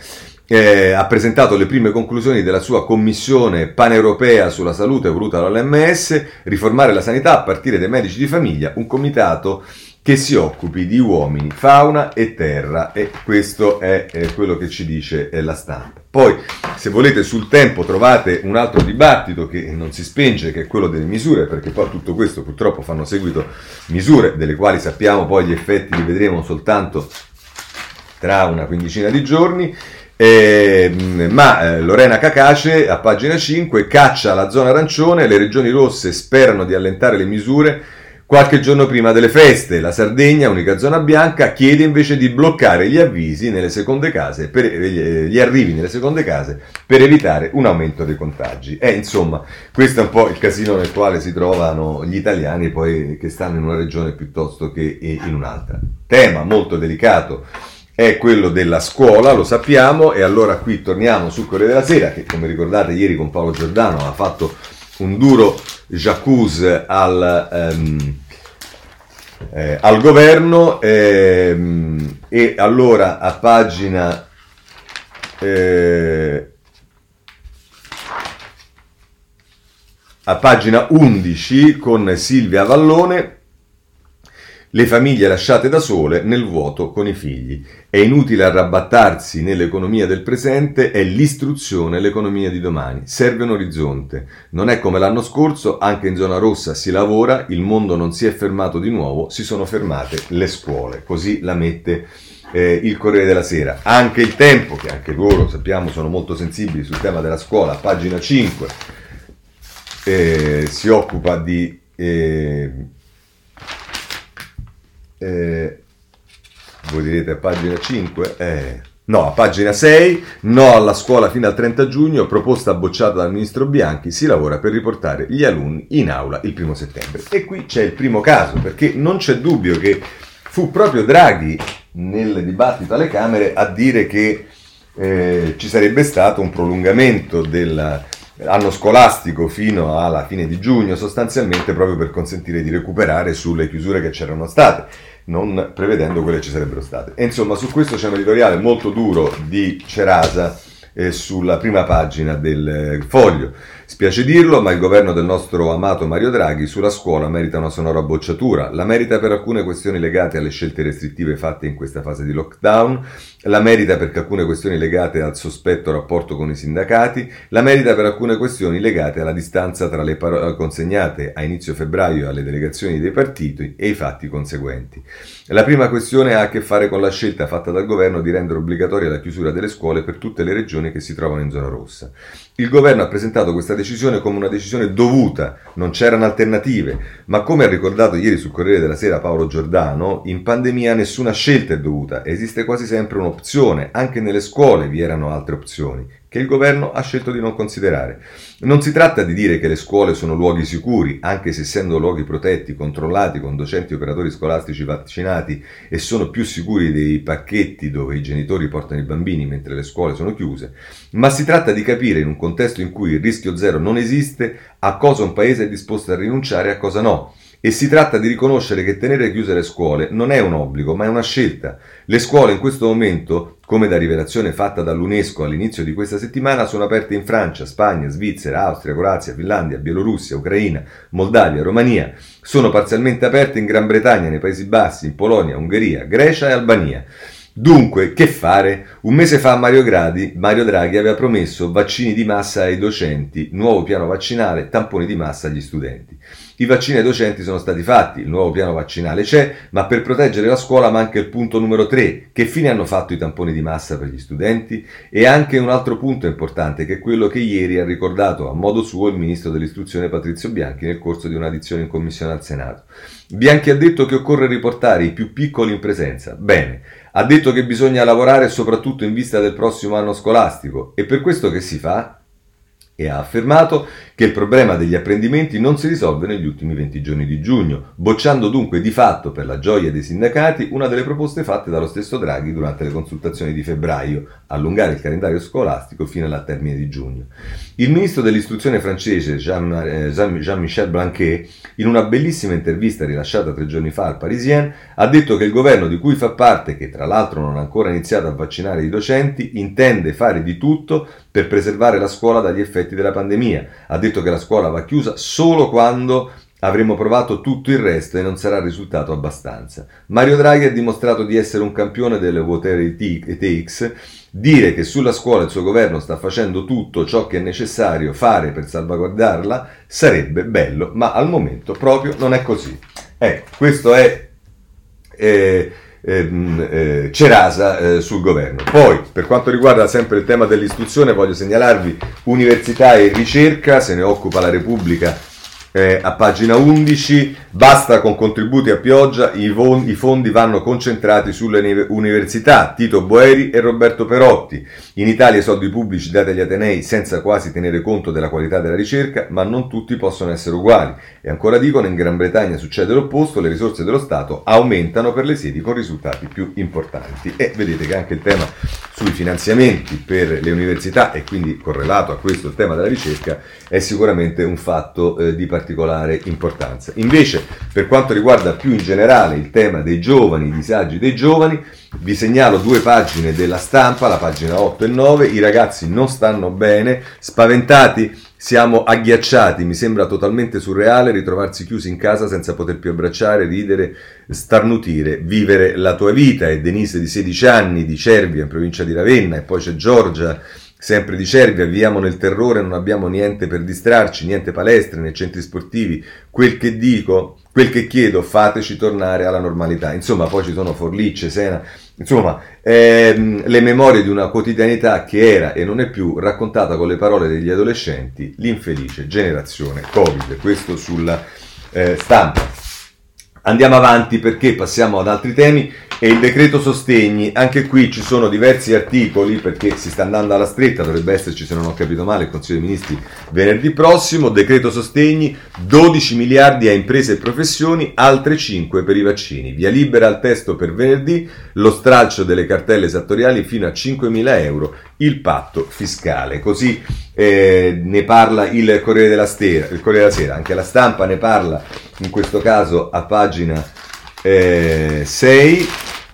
eh, ha presentato le prime conclusioni della sua commissione paneuropea sulla salute voluta dall'OMS, riformare la sanità a partire dai medici di famiglia, un comitato che si occupi di uomini, fauna e terra e questo è, è quello che ci dice eh, la stampa. Poi, se volete, sul tempo trovate un altro dibattito che non si spenge, che è quello delle misure, perché poi tutto questo purtroppo fanno seguito misure delle quali sappiamo poi gli effetti li vedremo soltanto tra una quindicina di giorni. Eh, ma eh, Lorena Cacace a pagina 5 caccia la zona arancione, le regioni rosse sperano di allentare le misure qualche giorno prima delle feste. La Sardegna, unica zona bianca, chiede invece di bloccare gli avvisi nelle seconde case, per, eh, gli arrivi nelle seconde case per evitare un aumento dei contagi. E insomma, questo è un po' il casino nel quale si trovano gli italiani poi che stanno in una regione piuttosto che in un'altra. Tema molto delicato è quello della scuola, lo sappiamo, e allora qui torniamo sul Corriere della Sera, che come ricordate ieri con Paolo Giordano ha fatto un duro jacuzzi al, ehm, eh, al governo, ehm, e allora a pagina... Eh, a pagina 11 con Silvia Vallone le famiglie lasciate da sole nel vuoto con i figli. È inutile arrabattarsi nell'economia del presente, è l'istruzione l'economia di domani. Serve un orizzonte. Non è come l'anno scorso, anche in zona rossa si lavora, il mondo non si è fermato di nuovo, si sono fermate le scuole. Così la mette eh, il Corriere della Sera. Anche il tempo, che anche loro sappiamo sono molto sensibili sul tema della scuola, pagina 5, eh, si occupa di... Eh, eh, voi direte a pagina 5? Eh, no, a pagina 6, no alla scuola fino al 30 giugno, proposta bocciata dal ministro Bianchi, si lavora per riportare gli alunni in aula il primo settembre. E qui c'è il primo caso, perché non c'è dubbio che fu proprio Draghi nel dibattito alle Camere a dire che eh, ci sarebbe stato un prolungamento dell'anno scolastico fino alla fine di giugno, sostanzialmente proprio per consentire di recuperare sulle chiusure che c'erano state non prevedendo quelle che ci sarebbero state. E insomma, su questo c'è un editoriale molto duro di Cerasa eh, sulla prima pagina del eh, foglio. Spiace dirlo, ma il governo del nostro amato Mario Draghi sulla scuola merita una sonora bocciatura. La merita per alcune questioni legate alle scelte restrittive fatte in questa fase di lockdown, la merita per alcune questioni legate al sospetto rapporto con i sindacati, la merita per alcune questioni legate alla distanza tra le parole consegnate a inizio febbraio alle delegazioni dei partiti e i fatti conseguenti. La prima questione ha a che fare con la scelta fatta dal governo di rendere obbligatoria la chiusura delle scuole per tutte le regioni che si trovano in zona rossa. Il governo ha presentato questa decisione come una decisione dovuta, non c'erano alternative, ma come ha ricordato ieri sul Corriere della Sera Paolo Giordano, in pandemia nessuna scelta è dovuta, esiste quasi sempre un'opzione, anche nelle scuole vi erano altre opzioni. Che il governo ha scelto di non considerare. Non si tratta di dire che le scuole sono luoghi sicuri, anche se essendo luoghi protetti, controllati, con docenti e operatori scolastici vaccinati e sono più sicuri dei pacchetti dove i genitori portano i bambini mentre le scuole sono chiuse, ma si tratta di capire in un contesto in cui il rischio zero non esiste a cosa un paese è disposto a rinunciare e a cosa no. E si tratta di riconoscere che tenere chiuse le scuole non è un obbligo, ma è una scelta. Le scuole in questo momento, come da rivelazione fatta dall'UNESCO all'inizio di questa settimana, sono aperte in Francia, Spagna, Svizzera, Austria, Croazia, Finlandia, Bielorussia, Ucraina, Moldavia, Romania. Sono parzialmente aperte in Gran Bretagna, nei Paesi Bassi, in Polonia, Ungheria, Grecia e Albania. Dunque, che fare? Un mese fa Mario, Gradi, Mario Draghi aveva promesso vaccini di massa ai docenti, nuovo piano vaccinale, tamponi di massa agli studenti. I vaccini ai docenti sono stati fatti, il nuovo piano vaccinale c'è, ma per proteggere la scuola manca il punto numero 3. Che fine hanno fatto i tamponi di massa per gli studenti? E anche un altro punto importante, che è quello che ieri ha ricordato a modo suo il ministro dell'istruzione Patrizio Bianchi nel corso di un'audizione in commissione al Senato. Bianchi ha detto che occorre riportare i più piccoli in presenza. Bene, ha detto che bisogna lavorare soprattutto in vista del prossimo anno scolastico. E per questo che si fa? e ha affermato che il problema degli apprendimenti non si risolve negli ultimi 20 giorni di giugno, bocciando dunque di fatto, per la gioia dei sindacati, una delle proposte fatte dallo stesso Draghi durante le consultazioni di febbraio, allungare il calendario scolastico fino alla termine di giugno. Il ministro dell'istruzione francese eh, Jean-Michel Blanquet, in una bellissima intervista rilasciata tre giorni fa al Parisien, ha detto che il governo di cui fa parte, che tra l'altro non ha ancora iniziato a vaccinare i docenti, intende fare di tutto per preservare la scuola dagli effetti della pandemia. Ha detto che la scuola va chiusa solo quando avremo provato tutto il resto e non sarà risultato abbastanza. Mario Draghi ha dimostrato di essere un campione delle whatever takes. Dire che sulla scuola il suo governo sta facendo tutto ciò che è necessario fare per salvaguardarla sarebbe bello, ma al momento proprio non è così. Ecco, questo è... Eh, Ehm, eh, Cerasa eh, sul governo. Poi, per quanto riguarda sempre il tema dell'istruzione, voglio segnalarvi università e ricerca, se ne occupa la Repubblica eh, a pagina 11, basta con contributi a pioggia, i, von, i, fondi vanno concentrati sulle università, Tito Boeri e Roberto Perotti. In Italia i soldi pubblici dati agli Atenei senza quasi tenere conto della qualità della ricerca, ma non tutti possono essere uguali. E ancora dicono, in Gran Bretagna succede l'opposto, le risorse dello Stato aumentano per le sedi con risultati più importanti. E vedete che anche il tema sui finanziamenti per le università e quindi correlato a questo il tema della ricerca è sicuramente un fatto eh, di particolare importanza. Invece per quanto riguarda più in generale il tema dei giovani, i disagi dei giovani, vi segnalo due pagine della stampa, la pagina 8 e 9, i ragazzi non stanno bene, spaventati siamo agghiacciati, mi sembra totalmente surreale ritrovarsi chiusi in casa senza poter più abbracciare, ridere, starnutire, vivere la tua vita. E Denise di 16 anni, di Cervia, in provincia di Ravenna, e poi c'è Giorgia, sempre di Cervia, viviamo nel terrore, non abbiamo niente per distrarci, niente palestre né centri sportivi. Quel che dico, quel che chiedo, fateci tornare alla normalità. Insomma, poi ci sono Forlicce, Sena, Insomma, ehm, le memorie di una quotidianità che era e non è più raccontata con le parole degli adolescenti, l'infelice generazione Covid. Questo sulla eh, stampa. Andiamo avanti perché passiamo ad altri temi e il decreto sostegni, anche qui ci sono diversi articoli perché si sta andando alla stretta, dovrebbe esserci se non ho capito male il Consiglio dei Ministri venerdì prossimo, decreto sostegni, 12 miliardi a imprese e professioni, altre 5 per i vaccini. Via libera al testo per venerdì, lo stralcio delle cartelle esattoriali fino a 5 mila euro, il patto fiscale. Così eh, ne parla il Corriere della, Stera, il Corriere della Sera, anche la stampa ne parla in questo caso a pagina 6. Eh,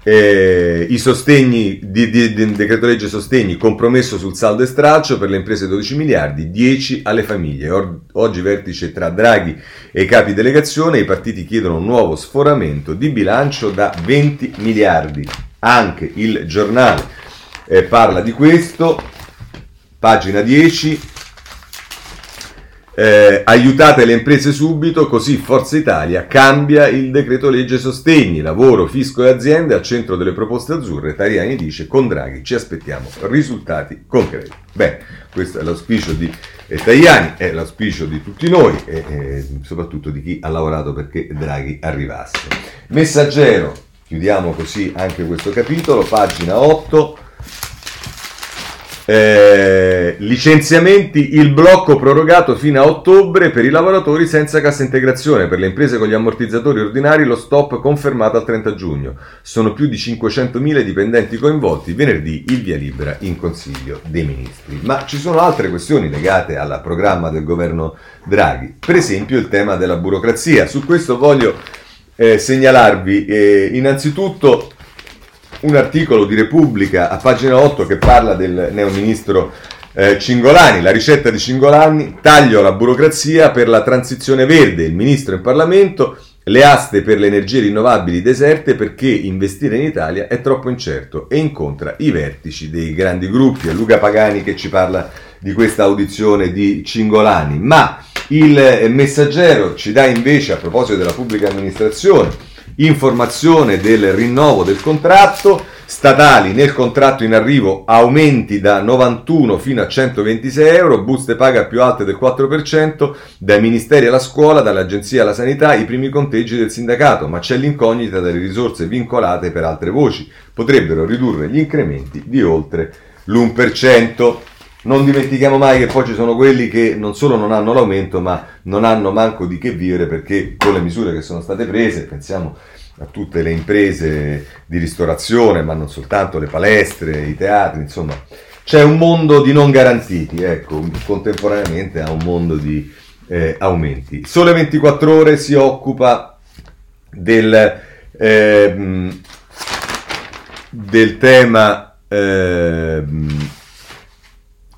eh, I sostegni di, di, di, decreto legge sostegni compromesso sul saldo e straccio per le imprese 12 miliardi, 10 alle famiglie. Or, oggi vertice tra Draghi e i capi delegazione, i partiti chiedono un nuovo sforamento di bilancio da 20 miliardi. Anche il giornale eh, parla di questo, pagina 10. Eh, aiutate le imprese subito, così Forza Italia cambia il decreto legge sostegni, lavoro, fisco e aziende al centro delle proposte azzurre. Tariani dice con Draghi ci aspettiamo risultati concreti. Beh, questo è l'auspicio di eh, Tajani, è l'auspicio di tutti noi e eh, soprattutto di chi ha lavorato perché Draghi arrivasse. Messaggero, chiudiamo così anche questo capitolo, pagina 8. Eh, licenziamenti, il blocco prorogato fino a ottobre per i lavoratori senza cassa integrazione, per le imprese con gli ammortizzatori ordinari lo stop confermato al 30 giugno. Sono più di 500.000 dipendenti coinvolti, venerdì il via libera in Consiglio dei Ministri. Ma ci sono altre questioni legate al programma del governo Draghi, per esempio il tema della burocrazia. Su questo voglio eh, segnalarvi eh, innanzitutto un articolo di Repubblica a pagina 8 che parla del neoministro eh, Cingolani, la ricetta di Cingolani, taglio alla burocrazia per la transizione verde, il ministro in Parlamento, le aste per le energie rinnovabili deserte perché investire in Italia è troppo incerto e incontra i vertici dei grandi gruppi. È Luca Pagani che ci parla di questa audizione di Cingolani, ma il messaggero ci dà invece a proposito della pubblica amministrazione informazione del rinnovo del contratto, statali nel contratto in arrivo aumenti da 91 fino a 126 euro, buste paga più alte del 4%, dai ministeri alla scuola, dall'agenzia alla sanità, i primi conteggi del sindacato, ma c'è l'incognita delle risorse vincolate per altre voci, potrebbero ridurre gli incrementi di oltre l'1%. Non dimentichiamo mai che poi ci sono quelli che non solo non hanno l'aumento, ma non hanno manco di che vivere perché con le misure che sono state prese, pensiamo a tutte le imprese di ristorazione, ma non soltanto le palestre, i teatri, insomma, c'è un mondo di non garantiti, ecco, contemporaneamente a un mondo di eh, aumenti. Sole 24 ore si occupa del, eh, del tema eh,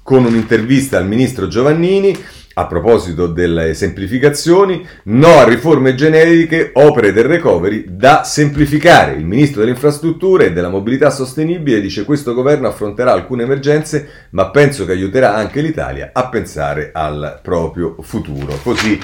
con un'intervista al ministro Giovannini a proposito delle semplificazioni, no a riforme generiche, opere del recovery da semplificare. Il ministro delle infrastrutture e della mobilità sostenibile dice questo governo affronterà alcune emergenze, ma penso che aiuterà anche l'Italia a pensare al proprio futuro. Così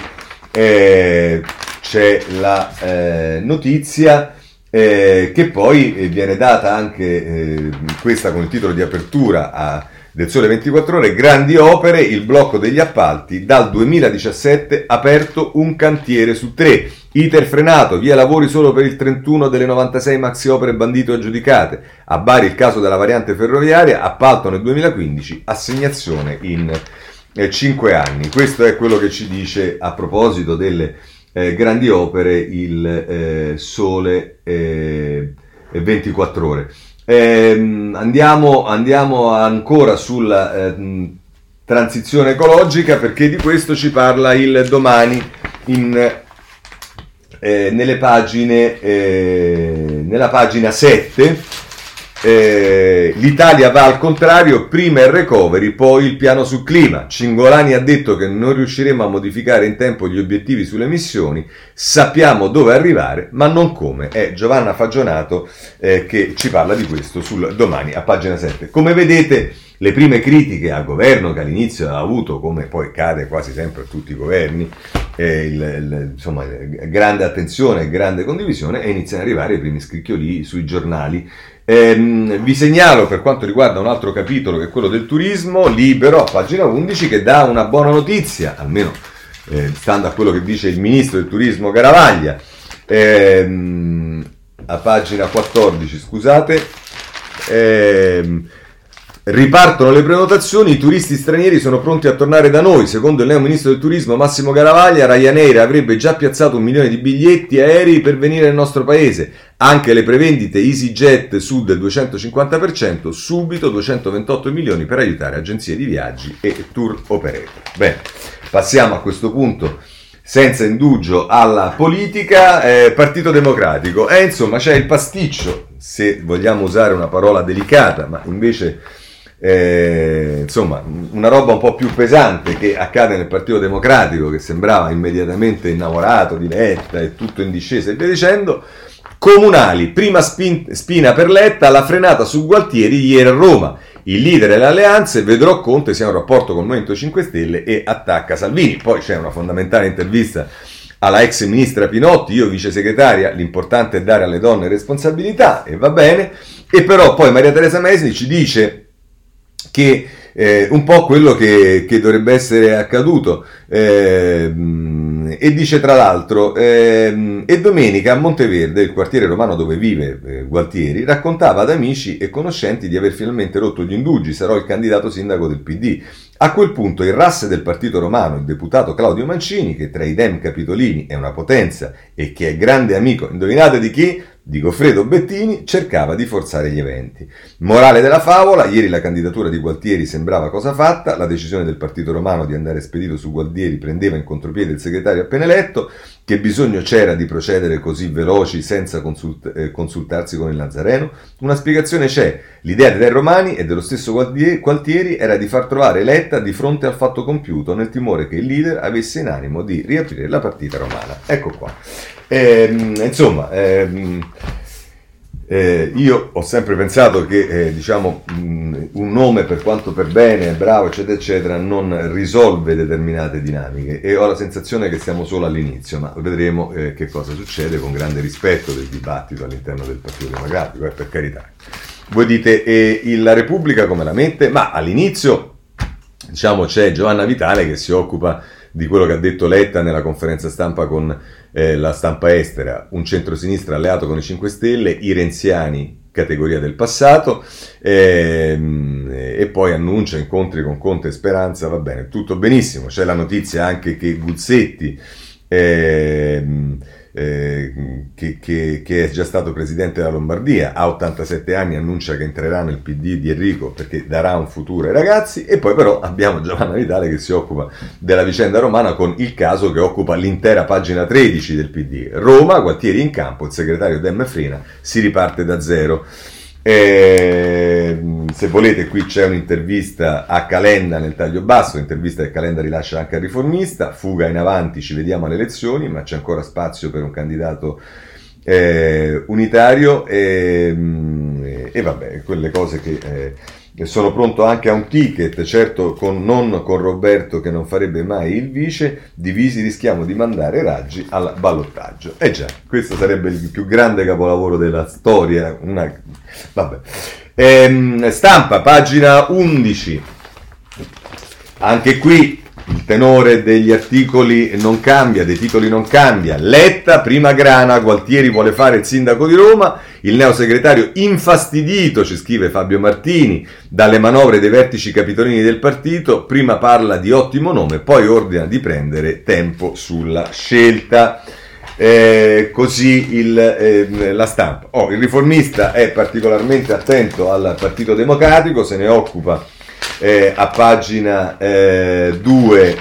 eh, c'è la eh, notizia. Eh, che poi viene data anche eh, questa con il titolo di apertura a del Sole 24 Ore, grandi opere, il blocco degli appalti, dal 2017 aperto un cantiere su tre, iter frenato, via lavori solo per il 31 delle 96 maxi opere bandito e aggiudicate, a Bari il caso della variante ferroviaria, appalto nel 2015, assegnazione in eh, 5 anni. Questo è quello che ci dice a proposito delle eh, grandi opere il eh, Sole 24 Ore. Eh, andiamo, andiamo, ancora sulla eh, transizione ecologica perché di questo ci parla il domani in, eh, nelle pagine, eh, nella pagina 7 eh, L'Italia va al contrario, prima il recovery, poi il piano sul clima. Cingolani ha detto che non riusciremo a modificare in tempo gli obiettivi sulle emissioni, sappiamo dove arrivare, ma non come. È Giovanna Fagionato eh, che ci parla di questo sul domani a pagina 7. Come vedete, le prime critiche al governo che all'inizio ha avuto, come poi cade quasi sempre a tutti i governi, eh, il, il, insomma, grande attenzione, grande condivisione e iniziano ad arrivare i primi scricchioli sui giornali Ehm, vi segnalo per quanto riguarda un altro capitolo che è quello del turismo, libero a pagina 11 che dà una buona notizia, almeno eh, stando a quello che dice il ministro del turismo Garavaglia, ehm, a pagina 14 scusate. Ehm, Ripartono le prenotazioni, i turisti stranieri sono pronti a tornare da noi. Secondo il neo ministro del turismo Massimo Garavaglia, Ryanair avrebbe già piazzato un milione di biglietti aerei per venire nel nostro paese. Anche le prevendite EasyJet su del 250%, subito 228 milioni per aiutare agenzie di viaggi e tour operator. Bene, passiamo a questo punto senza indugio alla politica, eh, Partito Democratico. Eh, insomma c'è il pasticcio, se vogliamo usare una parola delicata, ma invece eh, insomma, una roba un po' più pesante che accade nel Partito Democratico, che sembrava immediatamente innamorato di Letta e tutto in discesa e via dicendo. Comunali, prima spin- spina per Letta, la frenata su Gualtieri ieri a Roma. Il leader delle alleanze, vedrò Conte, sia un rapporto con il Movimento 5 Stelle e attacca Salvini. Poi c'è una fondamentale intervista alla ex ministra Pinotti, io vice segretaria, l'importante è dare alle donne responsabilità e va bene. E però poi Maria Teresa Mesni ci dice che eh, un po' quello che, che, dovrebbe essere accaduto. Eh, ehm, e dice tra l'altro, ehm, e domenica a Monteverde, il quartiere romano dove vive eh, Gualtieri, raccontava ad amici e conoscenti di aver finalmente rotto gli indugi, sarò il candidato sindaco del PD. A quel punto il rasse del partito romano, il deputato Claudio Mancini, che tra i dem capitolini è una potenza e che è grande amico, indovinate di chi? Di Goffredo Bettini cercava di forzare gli eventi. Morale della favola, ieri la candidatura di Gualtieri sembrava cosa fatta, la decisione del Partito Romano di andare spedito su Gualtieri prendeva in contropiede il segretario appena eletto, che bisogno c'era di procedere così veloci senza consult- eh, consultarsi con il Nazareno? Una spiegazione c'è, l'idea dei Romani e dello stesso Gualtieri era di far trovare Letta di fronte al fatto compiuto nel timore che il leader avesse in animo di riaprire la partita romana. Ecco qua. Eh, insomma, eh, eh, io ho sempre pensato che eh, diciamo, mh, un nome per quanto per bene, bravo, eccetera, eccetera, non risolve determinate dinamiche e ho la sensazione che siamo solo all'inizio, ma vedremo eh, che cosa succede con grande rispetto del dibattito all'interno del Partito Democratico, eh, per carità. Voi dite, la Repubblica come la mette? Ma all'inizio, diciamo, c'è Giovanna Vitale che si occupa di quello che ha detto Letta nella conferenza stampa con eh, la stampa estera, un centro-sinistra alleato con i 5 Stelle, i renziani categoria del passato ehm, e poi annuncia incontri con Conte e Speranza, va bene, tutto benissimo, c'è la notizia anche che Guzzetti ehm, eh, che, che, che, è già stato presidente della Lombardia, ha 87 anni, annuncia che entrerà nel PD di Enrico perché darà un futuro ai ragazzi e poi però abbiamo Giovanna Vitale che si occupa della vicenda romana con il caso che occupa l'intera pagina 13 del PD. Roma, Gualtieri in campo, il segretario Dem Frena, si riparte da zero. E, se volete, qui c'è un'intervista a Calenda nel taglio basso, l'intervista che Calenda rilascia anche al riformista, fuga in avanti, ci vediamo alle elezioni, ma c'è ancora spazio per un candidato eh, unitario. E, e, vabbè, quelle cose che... Eh, sono pronto anche a un ticket, certo con, non con Roberto che non farebbe mai il vice, divisi rischiamo di mandare Raggi al ballottaggio. E eh già, questo sarebbe il più grande capolavoro della storia. Una... Ehm, stampa, pagina 11. Anche qui il tenore degli articoli non cambia, dei titoli non cambia. Letta, prima grana, Gualtieri vuole fare il sindaco di Roma, il neosegretario infastidito, ci scrive Fabio Martini, dalle manovre dei vertici capitolini del partito, prima parla di ottimo nome, poi ordina di prendere tempo sulla scelta. Eh, così il, eh, la stampa. Oh, il riformista è particolarmente attento al Partito Democratico, se ne occupa eh, a pagina 2 eh,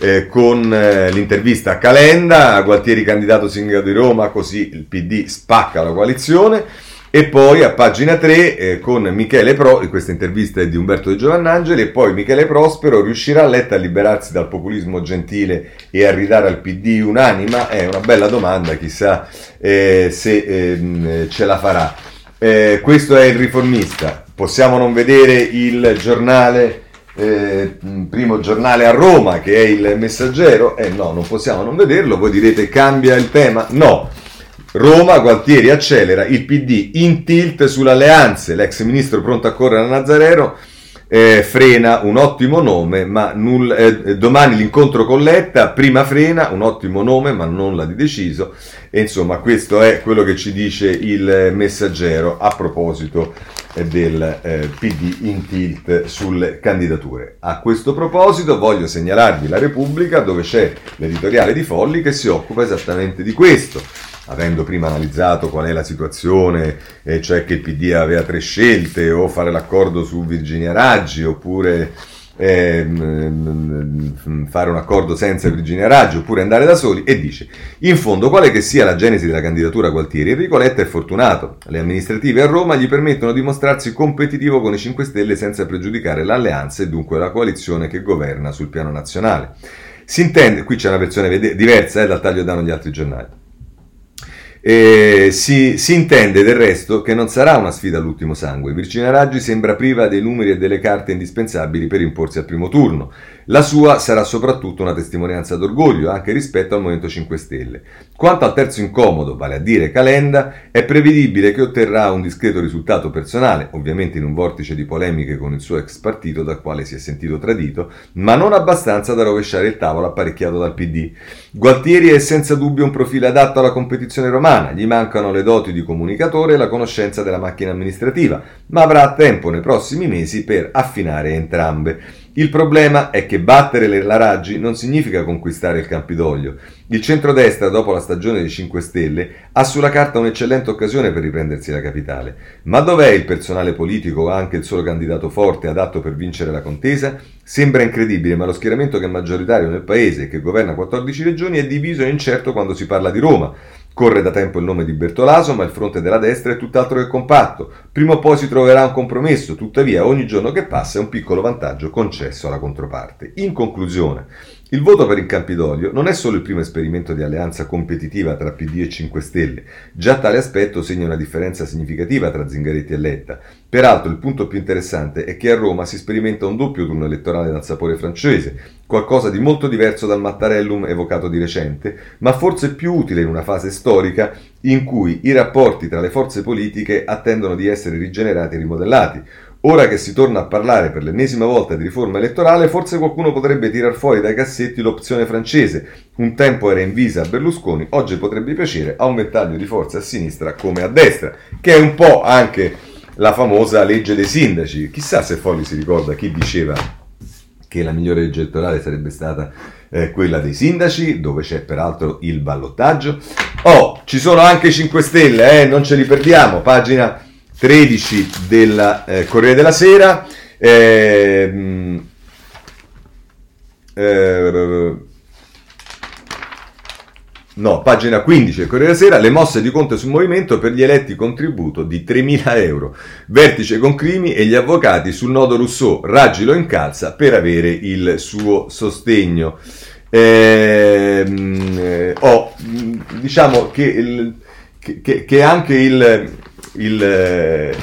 eh, con eh, l'intervista a Calenda, Gualtieri candidato sindaco di Roma, così il PD spacca la coalizione. E poi a pagina 3 eh, con Michele Pro, questa intervista è di Umberto Di Giovannangeli, e poi Michele Prospero riuscirà Letta a liberarsi dal populismo gentile e a ridare al PD un'anima? È una bella domanda, chissà eh, se eh, ce la farà. Eh, questo è il riformista. Possiamo non vedere il giornale, eh, primo giornale a Roma che è il messaggero? Eh no, non possiamo non vederlo. Voi direte cambia il tema? No. Roma, Gualtieri accelera, il PD in tilt sulle alleanze, l'ex ministro pronto a correre a Nazareno eh, frena un ottimo nome, ma null, eh, domani l'incontro con Letta, prima frena un ottimo nome, ma nulla di deciso. E insomma, questo è quello che ci dice il messaggero a proposito del eh, PD in tilt sulle candidature. A questo proposito voglio segnalarvi la Repubblica dove c'è l'editoriale di Folli che si occupa esattamente di questo avendo prima analizzato qual è la situazione, eh, cioè che il PD aveva tre scelte, o fare l'accordo su Virginia Raggi, oppure eh, fare un accordo senza Virginia Raggi, oppure andare da soli, e dice, in fondo, quale che sia la genesi della candidatura Gualtieri, Enrico Letta è fortunato. Le amministrative a Roma gli permettono di mostrarsi competitivo con i 5 Stelle senza pregiudicare l'alleanza e dunque la coalizione che governa sul piano nazionale. Si intende, qui c'è una versione diversa eh, dal taglio danno gli altri giornali. Eh, si, si, intende del resto che non sarà una sfida all'ultimo sangue. Virginia Raggi sembra priva dei numeri e delle carte indispensabili per imporsi al primo turno. La sua sarà soprattutto una testimonianza d'orgoglio anche rispetto al Movimento 5 Stelle. Quanto al terzo incomodo, vale a dire Calenda, è prevedibile che otterrà un discreto risultato personale, ovviamente in un vortice di polemiche con il suo ex partito dal quale si è sentito tradito, ma non abbastanza da rovesciare il tavolo apparecchiato dal PD. Gualtieri è senza dubbio un profilo adatto alla competizione romana, gli mancano le doti di comunicatore e la conoscenza della macchina amministrativa, ma avrà tempo nei prossimi mesi per affinare entrambe. Il problema è che battere la Raggi non significa conquistare il Campidoglio. Il centrodestra, dopo la stagione dei 5 Stelle, ha sulla carta un'eccellente occasione per riprendersi la capitale. Ma dov'è il personale politico o anche il solo candidato forte adatto per vincere la contesa? Sembra incredibile, ma lo schieramento che è maggioritario nel paese e che governa 14 regioni è diviso e incerto quando si parla di Roma. Corre da tempo il nome di Bertolaso, ma il fronte della destra è tutt'altro che compatto. Prima o poi si troverà un compromesso, tuttavia ogni giorno che passa è un piccolo vantaggio concesso alla controparte. In conclusione, il voto per il Campidoglio non è solo il primo esperimento di alleanza competitiva tra PD e 5 Stelle, già tale aspetto segna una differenza significativa tra Zingaretti e Letta. Peraltro il punto più interessante è che a Roma si sperimenta un doppio turno elettorale dal sapore francese, qualcosa di molto diverso dal Mattarellum evocato di recente, ma forse più utile in una fase storica in cui i rapporti tra le forze politiche attendono di essere rigenerati e rimodellati. Ora che si torna a parlare per l'ennesima volta di riforma elettorale, forse qualcuno potrebbe tirar fuori dai cassetti l'opzione francese. Un tempo era invisa a Berlusconi, oggi potrebbe piacere a un ventaglio di forze a sinistra come a destra, che è un po' anche la famosa legge dei sindaci. Chissà se Folli si ricorda chi diceva che la migliore legge elettorale sarebbe stata eh, quella dei sindaci, dove c'è peraltro il ballottaggio. Oh, ci sono anche 5 Stelle, eh, non ce li perdiamo, pagina 13 del eh, Corriere della Sera. Eh, eh, no, pagina 15 del Corriere della Sera, le mosse di Conte sul movimento per gli eletti contributo di 3.000 euro, vertice con Crimi e gli avvocati sul nodo Rousseau, Raggi lo incalza per avere il suo sostegno. Eh, oh, diciamo che, il, che, che anche il, il, eh,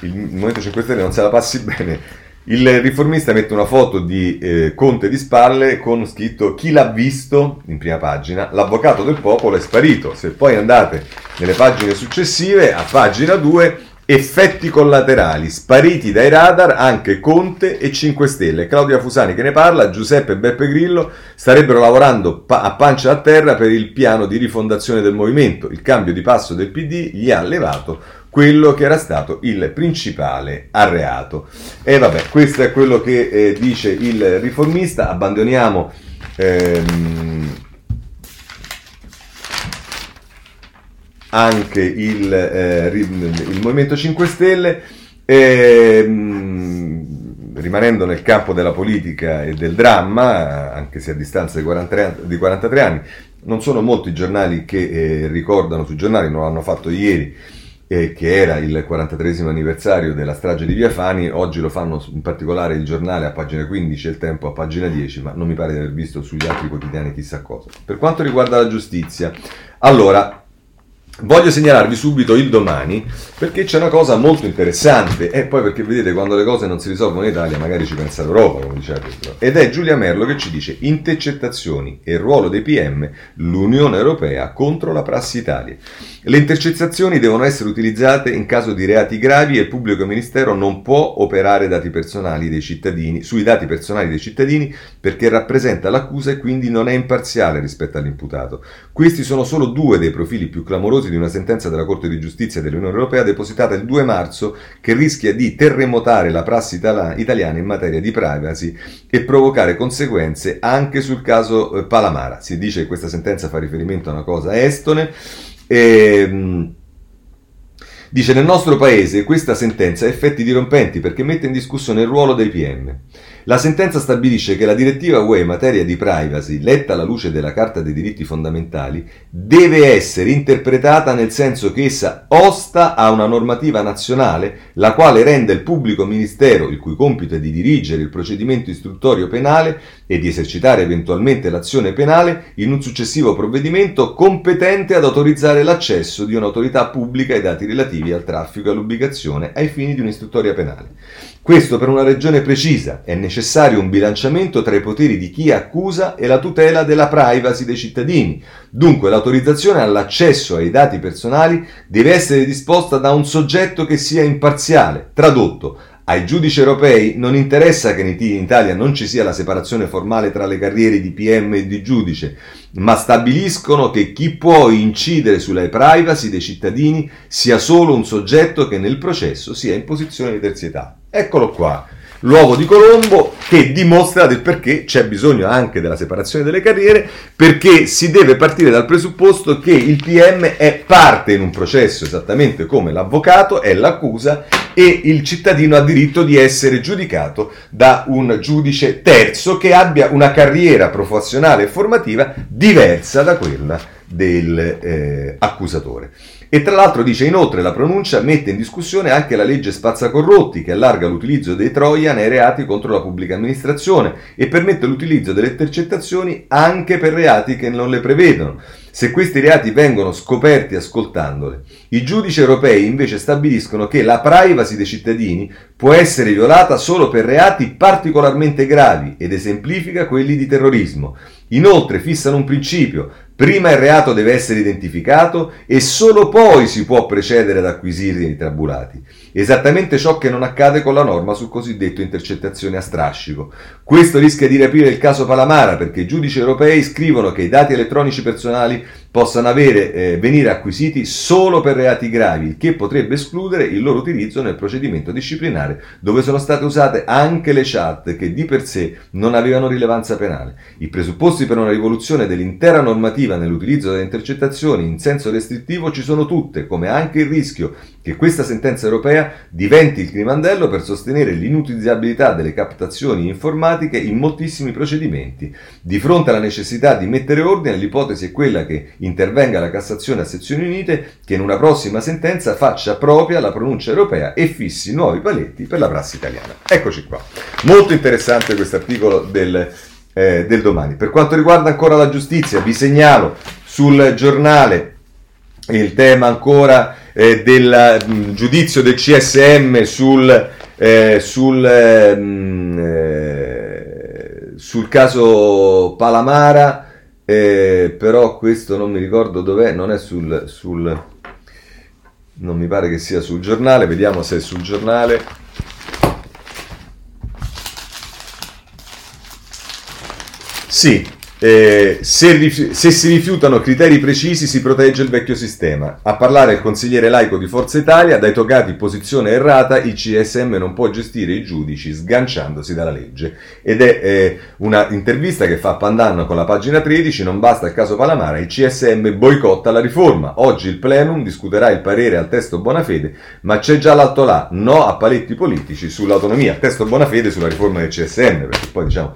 il Movimento 5 Stelle non se la passi bene. Il riformista mette una foto di eh, Conte di spalle con scritto chi l'ha visto in prima pagina, l'avvocato del popolo è sparito. Se poi andate nelle pagine successive, a pagina 2, effetti collaterali, spariti dai radar anche Conte e 5 Stelle. Claudia Fusani che ne parla, Giuseppe e Beppe Grillo starebbero lavorando pa- a pancia a terra per il piano di rifondazione del movimento. Il cambio di passo del PD gli ha levato quello che era stato il principale arreato. E vabbè, questo è quello che eh, dice il riformista. Abbandoniamo ehm, anche il, eh, il Movimento 5 Stelle. E, mh, rimanendo nel campo della politica e del dramma, anche se a distanza di 43, di 43 anni, non sono molti i giornali che eh, ricordano sui giornali, non l'hanno fatto ieri, eh, che era il 43 anniversario della strage di Via Fani, oggi lo fanno in particolare il giornale a pagina 15 e il tempo a pagina 10, ma non mi pare di aver visto sugli altri quotidiani chissà cosa. Per quanto riguarda la giustizia, allora Voglio segnalarvi subito il domani perché c'è una cosa molto interessante e poi perché vedete quando le cose non si risolvono in Italia magari ci pensa l'Europa, come diceva Petro. Ed è Giulia Merlo che ci dice intercettazioni e ruolo dei PM, l'Unione Europea contro la prassi Italia. Le intercettazioni devono essere utilizzate in caso di reati gravi e il pubblico ministero non può operare dati personali dei cittadini, sui dati personali dei cittadini perché rappresenta l'accusa e quindi non è imparziale rispetto all'imputato. Questi sono solo due dei profili più clamorosi di una sentenza della Corte di Giustizia dell'Unione Europea depositata il 2 marzo che rischia di terremotare la prassi italiana in materia di privacy e provocare conseguenze anche sul caso eh, Palamara. Si dice che questa sentenza fa riferimento a una cosa estone. E, ehm, Dice nel nostro paese questa sentenza ha effetti dirompenti perché mette in discussione il ruolo dei PM. La sentenza stabilisce che la direttiva UE in materia di privacy, letta alla luce della Carta dei diritti fondamentali, deve essere interpretata nel senso che essa osta a una normativa nazionale, la quale rende il pubblico ministero, il cui compito è di dirigere il procedimento istruttorio penale e di esercitare eventualmente l'azione penale, in un successivo provvedimento competente ad autorizzare l'accesso di un'autorità pubblica ai dati relativi al traffico e all'ubicazione ai fini di un'istruttoria penale. Questo per una ragione precisa, è necessario un bilanciamento tra i poteri di chi accusa e la tutela della privacy dei cittadini. Dunque l'autorizzazione all'accesso ai dati personali deve essere disposta da un soggetto che sia imparziale. Tradotto, ai giudici europei non interessa che in Italia non ci sia la separazione formale tra le carriere di PM e di giudice, ma stabiliscono che chi può incidere sulla privacy dei cittadini sia solo un soggetto che nel processo sia in posizione di terzietà. Eccolo qua l'uovo di Colombo che dimostra del perché c'è bisogno anche della separazione delle carriere, perché si deve partire dal presupposto che il PM è parte in un processo esattamente come l'avvocato è l'accusa e il cittadino ha diritto di essere giudicato da un giudice terzo che abbia una carriera professionale e formativa diversa da quella dell'accusatore. Eh, e tra l'altro dice inoltre la pronuncia mette in discussione anche la legge spazzacorrotti che allarga l'utilizzo dei Troia nei reati contro la pubblica amministrazione e permette l'utilizzo delle intercettazioni anche per reati che non le prevedono se questi reati vengono scoperti ascoltandole. I giudici europei invece stabiliscono che la privacy dei cittadini può essere violata solo per reati particolarmente gravi ed esemplifica quelli di terrorismo. Inoltre fissano un principio, Prima il reato deve essere identificato e solo poi si può procedere ad acquisire i tabulati. Esattamente ciò che non accade con la norma sul cosiddetto intercettazione a strascico. Questo rischia di riaprire il caso Palamara perché i giudici europei scrivono che i dati elettronici personali possano avere, eh, venire acquisiti solo per reati gravi, il che potrebbe escludere il loro utilizzo nel procedimento disciplinare, dove sono state usate anche le chat che di per sé non avevano rilevanza penale. I presupposti per una rivoluzione dell'intera normativa nell'utilizzo delle intercettazioni in senso restrittivo ci sono tutte, come anche il rischio che questa sentenza europea diventi il crimandello per sostenere l'inutilizzabilità delle captazioni informatiche in moltissimi procedimenti. Di fronte alla necessità di mettere ordine, l'ipotesi è quella che intervenga la Cassazione a sezioni unite che in una prossima sentenza faccia propria la pronuncia europea e fissi nuovi paletti per la prassi italiana. Eccoci qua. Molto interessante questo articolo del, eh, del domani. Per quanto riguarda ancora la giustizia, vi segnalo sul giornale il tema ancora eh, del mh, mm, giudizio del CSM sul, eh, sul, mh, mm, eh, sul caso Palamara, eh, però questo non mi ricordo dov'è, non è sul, sul, non mi pare che sia sul giornale, vediamo se è sul giornale. Sì, eh, se, se, si rifiutano criteri precisi si protegge il vecchio sistema. A parlare il consigliere laico di Forza Italia, dai toccati posizione errata, il CSM non può gestire i giudici sganciandosi dalla legge. Ed è eh, una intervista che fa Pandanno con la pagina 13, non basta il caso Palamara, il CSM boicotta la riforma. Oggi il plenum discuterà il parere al testo Bonafede, ma c'è già l'alto là, no a paletti politici sull'autonomia. Testo Bonafede sulla riforma del CSM, perché poi diciamo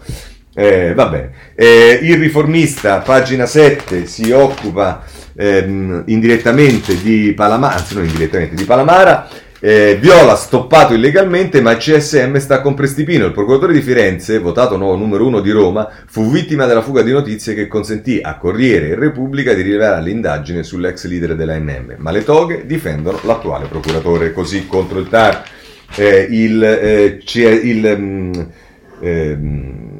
eh, bene. Eh, il riformista, pagina 7, si occupa ehm, indirettamente di Palamara, anzi non indirettamente, di Palamara. Eh, Viola stoppato illegalmente, ma il CSM sta con Prestipino. Il procuratore di Firenze, votato nuovo numero uno di Roma, fu vittima della fuga di notizie che consentì a Corriere e Repubblica di rilevare l'indagine sull'ex leader dell'ANM. Ma le toghe difendono l'attuale procuratore, così contro il TAR. Eh, il, eh, il mm, ehm,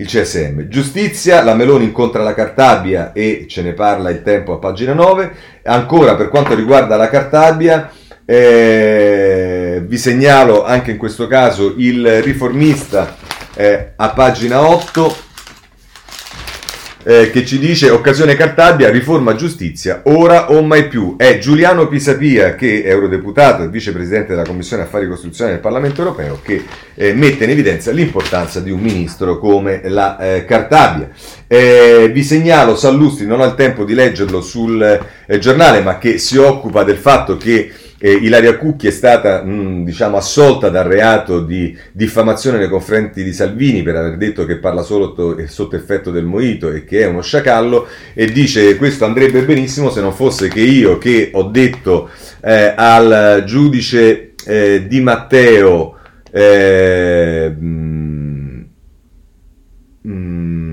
il CSM. Giustizia, la Meloni incontra la Cartabia e ce ne parla il tempo a pagina 9. Ancora per quanto riguarda la Cartabia, eh, vi segnalo anche in questo caso il riformista eh, a pagina 8 eh, che ci dice occasione Cartabia, riforma giustizia, ora o mai più. È Giuliano Pisapia, che è eurodeputato e vicepresidente della Commissione Affari Costituzionali del Parlamento Europeo, che eh, mette in evidenza l'importanza di un ministro come la eh, Cartabia. Eh, vi segnalo Sallustri, non ho il tempo di leggerlo sul eh, giornale, ma che si occupa del fatto che eh, Ilaria Cucchi è stata mh, diciamo, assolta dal reato di diffamazione nei confronti di Salvini per aver detto che parla solo to- sotto effetto del moito e che è uno sciacallo e dice questo andrebbe benissimo se non fosse che io che ho detto eh, al giudice eh, Di Matteo eh, mh, mh,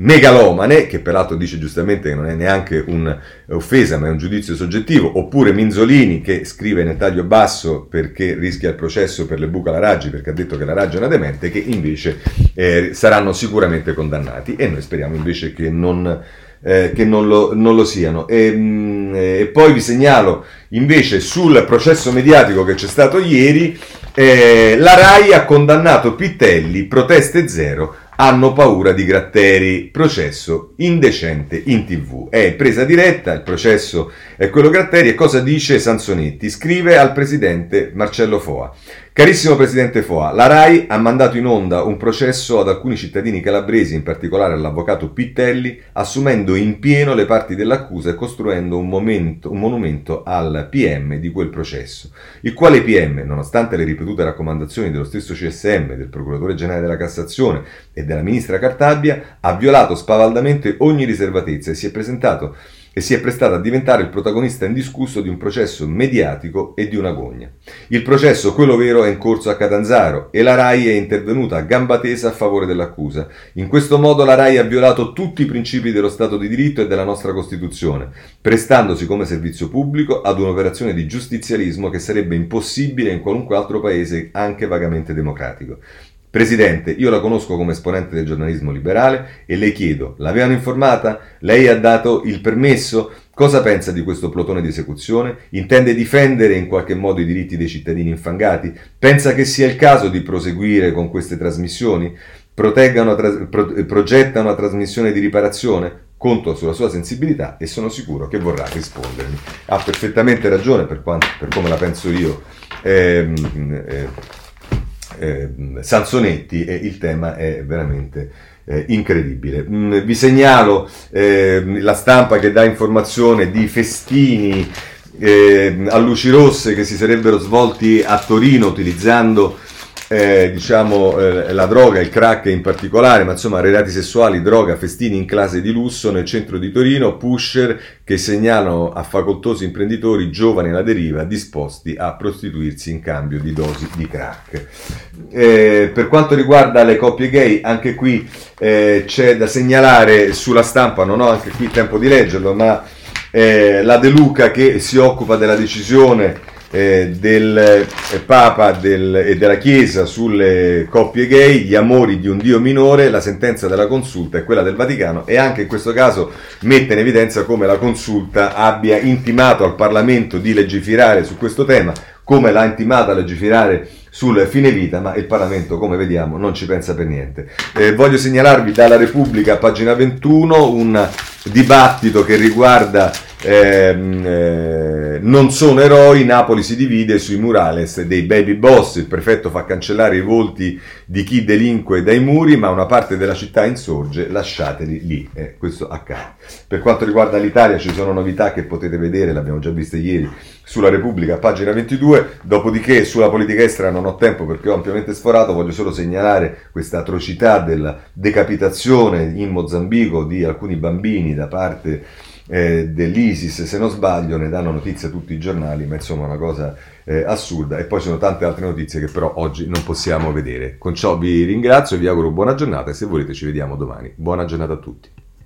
megalomane, che peraltro dice giustamente che non è neanche un'offesa ma è un giudizio soggettivo, oppure Minzolini che scrive nel taglio basso perché rischia il processo per le buche alla Raggi perché ha detto che la Raggi è una demente, che invece eh, saranno sicuramente condannati e noi speriamo invece che non... Eh, che non lo, non lo siano. E, mh, mm, e, poi vi segnalo invece sul processo mediatico che c'è stato ieri, eh, la RAI ha condannato Pittelli, proteste zero, hanno paura di Gratteri, processo indecente in tv. È presa diretta, il processo è quello Gratteri e cosa dice Sansonetti? Scrive al presidente Marcello Foa. Carissimo Presidente Foa, la RAI ha mandato in onda un processo ad alcuni cittadini calabresi, in particolare all'avvocato Pittelli, assumendo in pieno le parti dell'accusa e costruendo un, momento, un monumento al PM di quel processo, il quale PM, nonostante le ripetute raccomandazioni dello stesso CSM, del Procuratore Generale della Cassazione e della Ministra Cartabia, ha violato spavaldamente ogni riservatezza e si è presentato e si è prestato a diventare il protagonista indiscusso di un processo mediatico e di una gogna. Il processo, quello vero, è in corso a Catanzaro e la RAI è intervenuta a gamba tesa a favore dell'accusa. In questo modo la RAI ha violato tutti i principi dello Stato di diritto e della nostra Costituzione, prestandosi come servizio pubblico ad un'operazione di giustizialismo che sarebbe impossibile in qualunque altro paese anche vagamente democratico. Presidente, io la conosco come esponente del giornalismo liberale e le chiedo, l'avevano informata? Lei ha dato il permesso? Cosa pensa di questo plotone di esecuzione? Intende difendere in qualche modo i diritti dei cittadini infangati? Pensa che sia il caso di proseguire con queste trasmissioni? Una tra- pro- progetta una trasmissione di riparazione? Conto sulla sua sensibilità e sono sicuro che vorrà rispondermi. Ha perfettamente ragione per, quanto, per come la penso io. Eh, eh, eh, Sansonetti e il tema è veramente eh, incredibile. Mm, vi segnalo eh, la stampa che dà informazione di festini eh, a luci rosse che si sarebbero svolti a Torino utilizzando eh, diciamo, eh, la droga, il crack in particolare, ma insomma reati sessuali, droga, festini in classe di lusso nel centro di Torino, pusher che segnalano a facoltosi imprenditori giovani alla deriva disposti a prostituirsi in cambio di dosi di crack. Eh, per quanto riguarda le coppie gay, anche qui eh, c'è da segnalare sulla stampa, non ho anche qui tempo di leggerlo, ma eh, la De Luca che si occupa della decisione eh, del eh, Papa del, e della Chiesa sulle coppie gay, gli amori di un Dio minore, la sentenza della consulta è quella del Vaticano e anche in questo caso mette in evidenza come la consulta abbia intimato al Parlamento di legiferare su questo tema, come l'ha intimato a legiferare sul fine vita, ma il Parlamento, come vediamo, non ci pensa per niente. Eh, voglio segnalarvi dalla Repubblica, pagina 21, un dibattito che riguarda Ehm, eh, non sono eroi, Napoli si divide sui murales dei baby boss, il prefetto fa cancellare i volti di chi delinque dai muri, ma una parte della città insorge, lasciateli lì, eh, questo accade. Per quanto riguarda l'Italia ci sono novità che potete vedere, l'abbiamo già viste ieri sulla Repubblica, pagina 22, dopodiché sulla politica estera non ho tempo perché ho ampiamente sforato, voglio solo segnalare questa atrocità della decapitazione in Mozambico di alcuni bambini da parte eh, dell'ISIS, se non sbaglio, ne danno notizia tutti i giornali, ma insomma è una cosa eh, assurda. E poi ci sono tante altre notizie che però oggi non possiamo vedere. Con ciò vi ringrazio vi auguro buona giornata e se volete ci vediamo domani. Buona giornata a tutti.